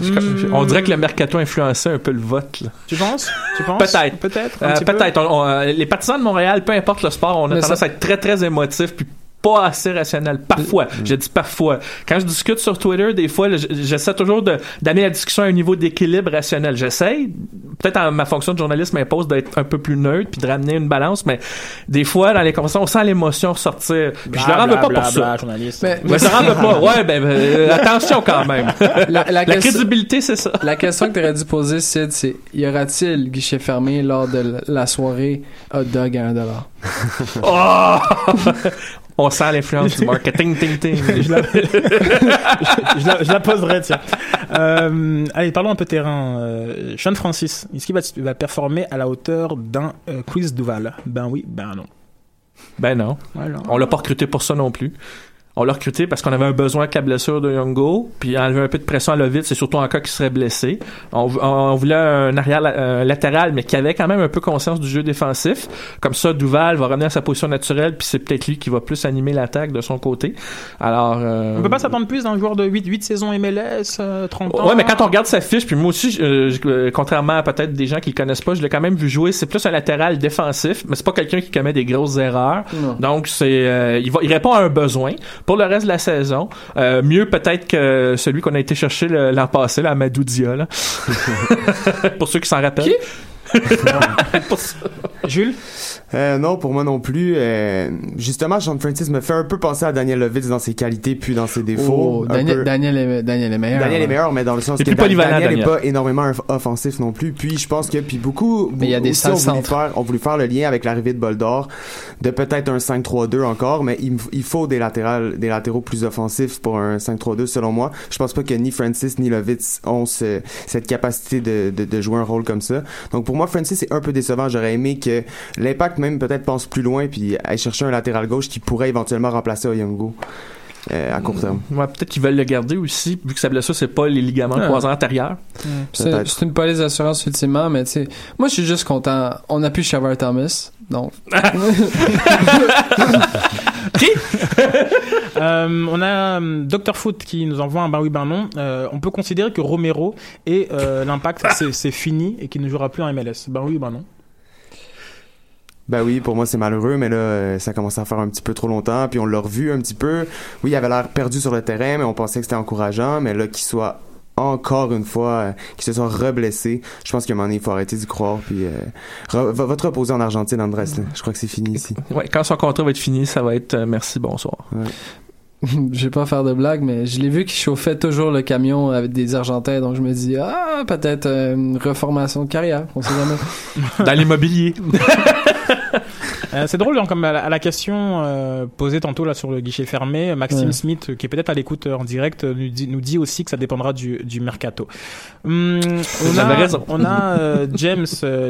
Hmm, On dirait que le mercato influençait un peu le vote. là. Tu penses? Tu penses? Peut-être. Peut-être. Euh, petit peu? Peut-être. On- on- euh, les partisans de Montréal, peu importe le sport, on a Mais tendance ça- à être très très émotif puis pas assez rationnel. Parfois, je dis parfois. Quand je discute sur Twitter, des fois, j'essaie toujours de d'amener la discussion à un niveau d'équilibre rationnel. J'essaie, peut-être en ma fonction de journaliste m'impose d'être un peu plus neutre puis de ramener une balance, mais des fois, dans les conversations, on sent l'émotion ressortir. Puis je le rends pas pour bla, ça. journaliste. Mais- Mais je le rends pas. Ouais, ben, euh, attention quand même. la, la La question- crédibilité, c'est ça. La question que tu aurais dû poser, Sid, c'est y aura-t-il guichet fermé lors de la soirée hot dog à 1$? Oh! On sent l'influence du marketing, ting, ting. je, la, je, la, je la poserai, tiens. Euh, allez, parlons un peu terrain. Euh, Sean Francis, est-ce qu'il va, va performer à la hauteur d'un euh, Chris Duval? Ben oui, ben non. Ben non. Voilà. On l'a pas recruté pour ça non plus. On l'a recruté parce qu'on avait un besoin avec la blessure de Youngo, puis enlever un peu de pression à Lovitz, c'est surtout en cas qu'il serait blessé. On, on voulait un arrière un latéral, mais qui avait quand même un peu conscience du jeu défensif. Comme ça, Duval va revenir à sa position naturelle, puis c'est peut-être lui qui va plus animer l'attaque de son côté. Alors, euh, On peut pas s'attendre plus d'un joueur de 8, 8 saisons MLS, euh, 30 ans. Ouais, mais quand on regarde sa fiche, puis moi aussi, euh, je- euh, contrairement à peut-être des gens qui le connaissent pas, je l'ai quand même vu jouer. C'est plus un latéral défensif, mais c'est pas quelqu'un qui commet des grosses erreurs. Non. Donc c'est, euh, il, va, il répond à un besoin pour le reste de la saison. Euh, mieux peut-être que celui qu'on a été chercher l'an passé, là, Amadou Dia, là. pour ceux qui s'en rappellent. Ça. Jules? Euh, non, pour moi non plus. Euh, justement, Sean Francis me fait un peu penser à Daniel Lovitz dans ses qualités puis dans ses défauts. Oh, Daniel, peu- Daniel, est, Daniel est meilleur. Daniel est ouais. meilleur, mais dans le sens Il est que Daniel n'est Daniel. pas énormément off- offensif non plus. Puis je pense que puis beaucoup, Mais il y a des aussi ont voulu faire, ont voulu faire le lien avec l'arrivée de Boldor, de peut-être un 5-3-2 encore, mais il, il faut des latérales, des latéraux plus offensifs pour un 5-3-2 selon moi. Je pense pas que ni Francis ni Lovitz ont ce- cette capacité de, de, de jouer un rôle comme ça. Donc pour moi, Francis est un peu décevant. J'aurais aimé que l'impact même peut-être pense plus loin puis aille chercher un latéral gauche qui pourrait éventuellement remplacer Oyongo. euh, à court terme. Ouais, peut-être qu'ils veulent le garder aussi, vu que sa blessure, c'est pas les ligaments Ah. croisés antérieurs. C'est Peut-être. c'est une police d'assurance ultimement, mais tu sais, moi je suis juste content. On a pu Shavar Thomas, donc. Euh, on a euh, Dr Foot qui nous envoie un ben oui ben non. Euh, on peut considérer que Romero et euh, l'impact c'est- c'est fini et qu'il ne jouera plus en MLS. Ben oui ben non. Ben oui, pour moi c'est malheureux, mais là euh, ça commence à faire un petit peu trop longtemps, puis on l'a revu un petit peu. Oui, il avait l'air perdu sur le terrain, mais on pensait que c'était encourageant, mais là qu'il soit encore une fois, euh, qu'il se soit reblessé, je pense qu'à un moment donné, il faut arrêter d'y croire, puis euh, re- va, va te reposer en Argentine, Andrés. là. Je crois que c'est fini ici. Ouais, quand son contrat va être fini, ça va être euh, merci, bonsoir. je vais pas faire de blague, mais je l'ai vu qu'il chauffait toujours le camion avec des Argentins, donc je me dis, ah, peut-être euh, une reformation de carrière, on sait jamais. Dans l'immobilier. Euh, c'est drôle, hein, comme à la, à la question euh, posée tantôt là sur le guichet fermé, Maxime Ouais. Smith, euh, qui est peut-être à l'écoute en direct, nous dit, nous dit aussi que ça dépendra du, du mercato. Hum, on a, avez raison. on a euh, James,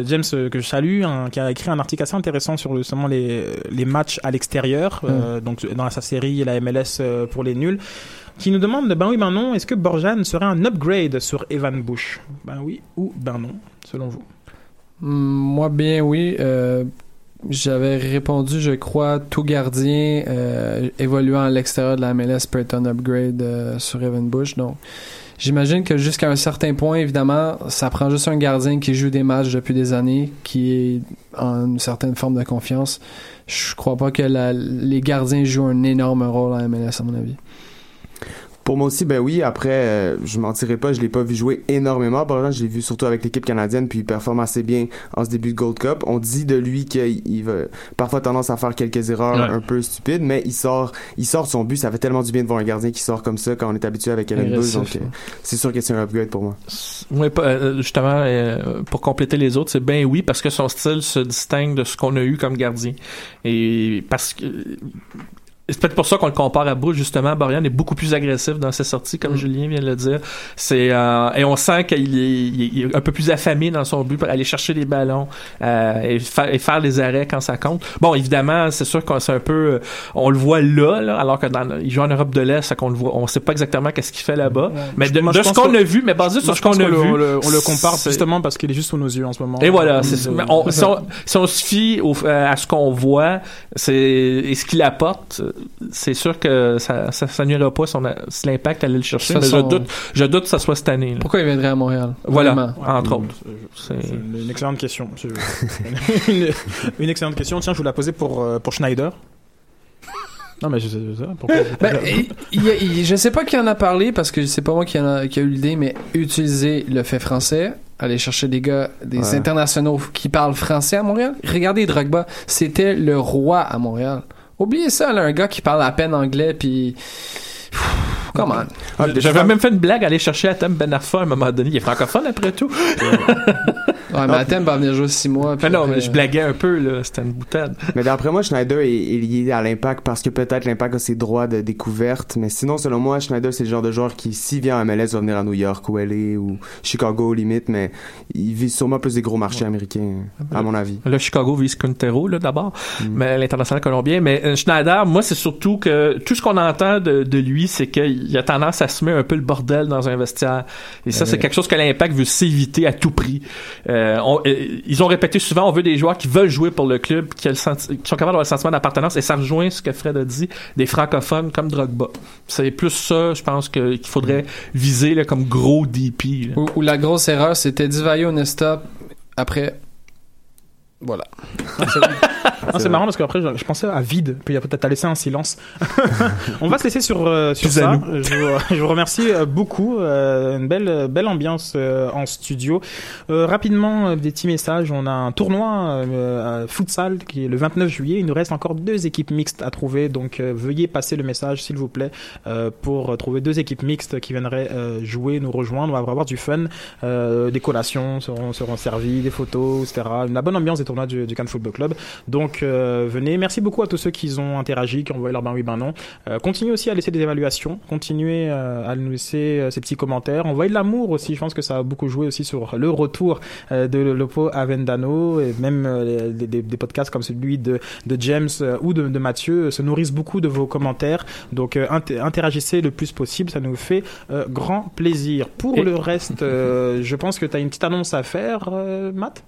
James que je salue, hein, qui a écrit un article assez intéressant sur justement les, les matchs à l'extérieur, donc dans sa série la MLS pour les nuls, qui nous demande, ben oui, ben non, est-ce que Borjan serait un upgrade sur Evan Bush? Ben oui ou ben non, selon vous? Hmm, Moi, bien oui. Euh, J'avais répondu, je crois, tout gardien euh, évoluant à l'extérieur de la MLS peut être un upgrade euh, sur Evan Bush. Donc, j'imagine que jusqu'à un certain point, évidemment, ça prend juste un gardien qui joue des matchs depuis des années, qui est en une certaine forme de confiance. Je crois pas que la- les gardiens jouent un énorme rôle en MLS, à mon avis. Pour moi aussi, ben oui. Après, euh, je mentirais pas, je l'ai pas vu jouer énormément. Par exemple, je l'ai vu surtout avec l'équipe canadienne, puis il performe assez bien en ce début de Gold Cup. On dit de lui qu'il il va parfois tendance à faire quelques erreurs Ouais. un peu stupides, mais il sort, il sort de son but. Ça fait tellement du bien de voir un gardien qui sort comme ça quand on est habitué avec Evan Bush. Donc, euh, c'est sûr que c'est un upgrade pour moi. Oui, euh, justement, euh, pour compléter les autres, c'est bien oui, parce que son style se distingue de ce qu'on a eu comme gardien. Et parce que. C'est peut-être pour ça qu'on le compare à Bush, justement. Borian est beaucoup plus agressif dans ses sorties, comme Julien vient de le dire. C'est euh, Et on sent qu'il est, il est- un peu plus affamé dans son but pour aller chercher les ballons euh, et, fa- et faire les arrêts quand ça compte. Bon, évidemment, c'est sûr qu'on c'est un peu... euh, On le voit là, là alors que dans, il joue en Europe de l'Est, ça qu'on le voit. On sait pas exactement qu'est-ce qu'il fait là-bas. Mais de, Moi, de ce qu'on a vu, mais basé sur ce qu'on a le- vu... on le, on le compare c'est- justement parce qu'il est juste sous nos yeux en ce moment. et voilà, c'est ça. On- si, on, si on se fie au- euh, à ce qu'on voit, c'est et ce qu'il apporte, c'est sûr que ça, ça, ça nuira pas son, si l'impact allait le chercher. Mais je doute, je doute que ça soit cette année. là. Pourquoi il viendrait à Montréal? Voilà, entre autres. c'est- une, excellente question. Une, une excellente question. Tiens, je vous la posais pour, euh, pour Schneider. Non, mais je sais, je sais pourquoi. Ben, il- il- je sais pas qui en a parlé parce que c'est pas moi qui, en a, qui a eu l'idée, mais utiliser le fait français, aller chercher des gars, des Ouais. internationaux qui parlent français à Montréal. Regardez Drogba, c'était le roi à Montréal. Oubliez ça, là, un gars qui parle à peine anglais, puis. Come on. Ah, J'avais même fait une blague, aller chercher Atem Ben Arfa à un moment donné. Il est francophone après tout. Ouais, mais Athènes va venir jouer six mois. puis Mais non, après, mais je blaguais un peu, là. C'était une boutade. Mais d'après moi, Schneider est, est lié à l'impact parce que peut-être l'impact a ses droits de découverte. Mais sinon, selon moi, Schneider, c'est le genre de joueur qui, s'il vient à MLS, va venir à New York ou LA ou Chicago, limite. Mais il vise sûrement plus des gros marchés américains, à mon avis. Là, Chicago vise Quintero, là, d'abord, mais l'international colombien. Mais euh, Schneider, moi, c'est surtout que tout ce qu'on entend de, de lui, c'est qu'il a tendance à semer un peu le bordel dans un vestiaire. Et ça, Ouais. c'est quelque chose que l'Impact veut s'éviter à tout prix. Euh, on- euh, ils ont répété souvent, on veut des joueurs qui veulent jouer pour le club, qui, sont capables d'avoir le sentiment d'appartenance. Et ça rejoint ce que Fred a dit, des francophones comme Drogba. C'est plus ça, je pense, qu'il faudrait viser là, comme gros DP. où la grosse erreur, c'était Divayo Nesta. Après, voilà. Ah, c'est marrant parce qu'après je, je pensais à vide, puis t'as laissé un silence. On va se laisser sur euh, sur ça. Je vous, je vous remercie euh, beaucoup. euh, une belle belle ambiance euh, en studio. Rapidement des petits messages. On a un tournoi à futsal qui est le 29 juillet. Il nous reste encore deux équipes mixtes à trouver, donc veuillez passer le message s'il vous plaît pour trouver deux équipes mixtes qui viendraient jouer, nous rejoindre. On va avoir du fun. Des collations seront, seront servies, des photos, etc. Une bonne ambiance des tournois du, du Cannes Football Club. Donc euh, venez. Merci beaucoup à tous ceux qui ont interagi, qui ont envoyé leur ben oui, ben non. Euh, continuez aussi à laisser des évaluations. Continuez euh, à nous laisser ces petits commentaires. Envoyez de l'amour aussi. Je pense que ça a beaucoup joué aussi sur le retour de Lopo Avendano et même des, des- des podcasts comme celui de, de James ou de, de Mathieu se nourrissent beaucoup de vos commentaires. Donc inter- interagissez le plus possible. Ça nous fait euh, grand plaisir. Pour Et- le reste, euh, je pense que tu as une petite annonce à faire, euh, Matt?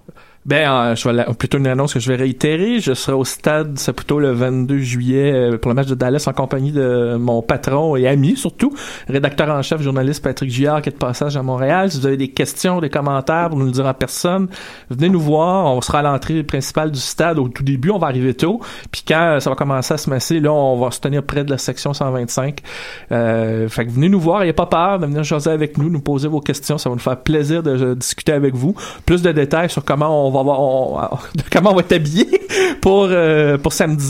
Ben, euh, je vais la- plutôt une annonce que je vais réitérer. Je serai au stade Saputo le 22 juillet euh, pour le match de Dallas en compagnie de mon patron et ami surtout, rédacteur en chef, journaliste Patrick Giard qui est de passage à Montréal. Si vous avez des questions, des commentaires pour nous le dire en personne, venez nous voir. On sera à l'entrée principale du stade au tout début. On va arriver tôt. Puis quand ça va commencer à se masser, là, on va se tenir près de la section 125. Euh, fait que venez nous voir. N'ayez pas peur de venir jaser avec nous, nous poser vos questions. Ça va nous faire plaisir de, de discuter avec vous. Plus de détails sur comment on va avoir, on- comment on va être habillé pour, euh, pour samedi.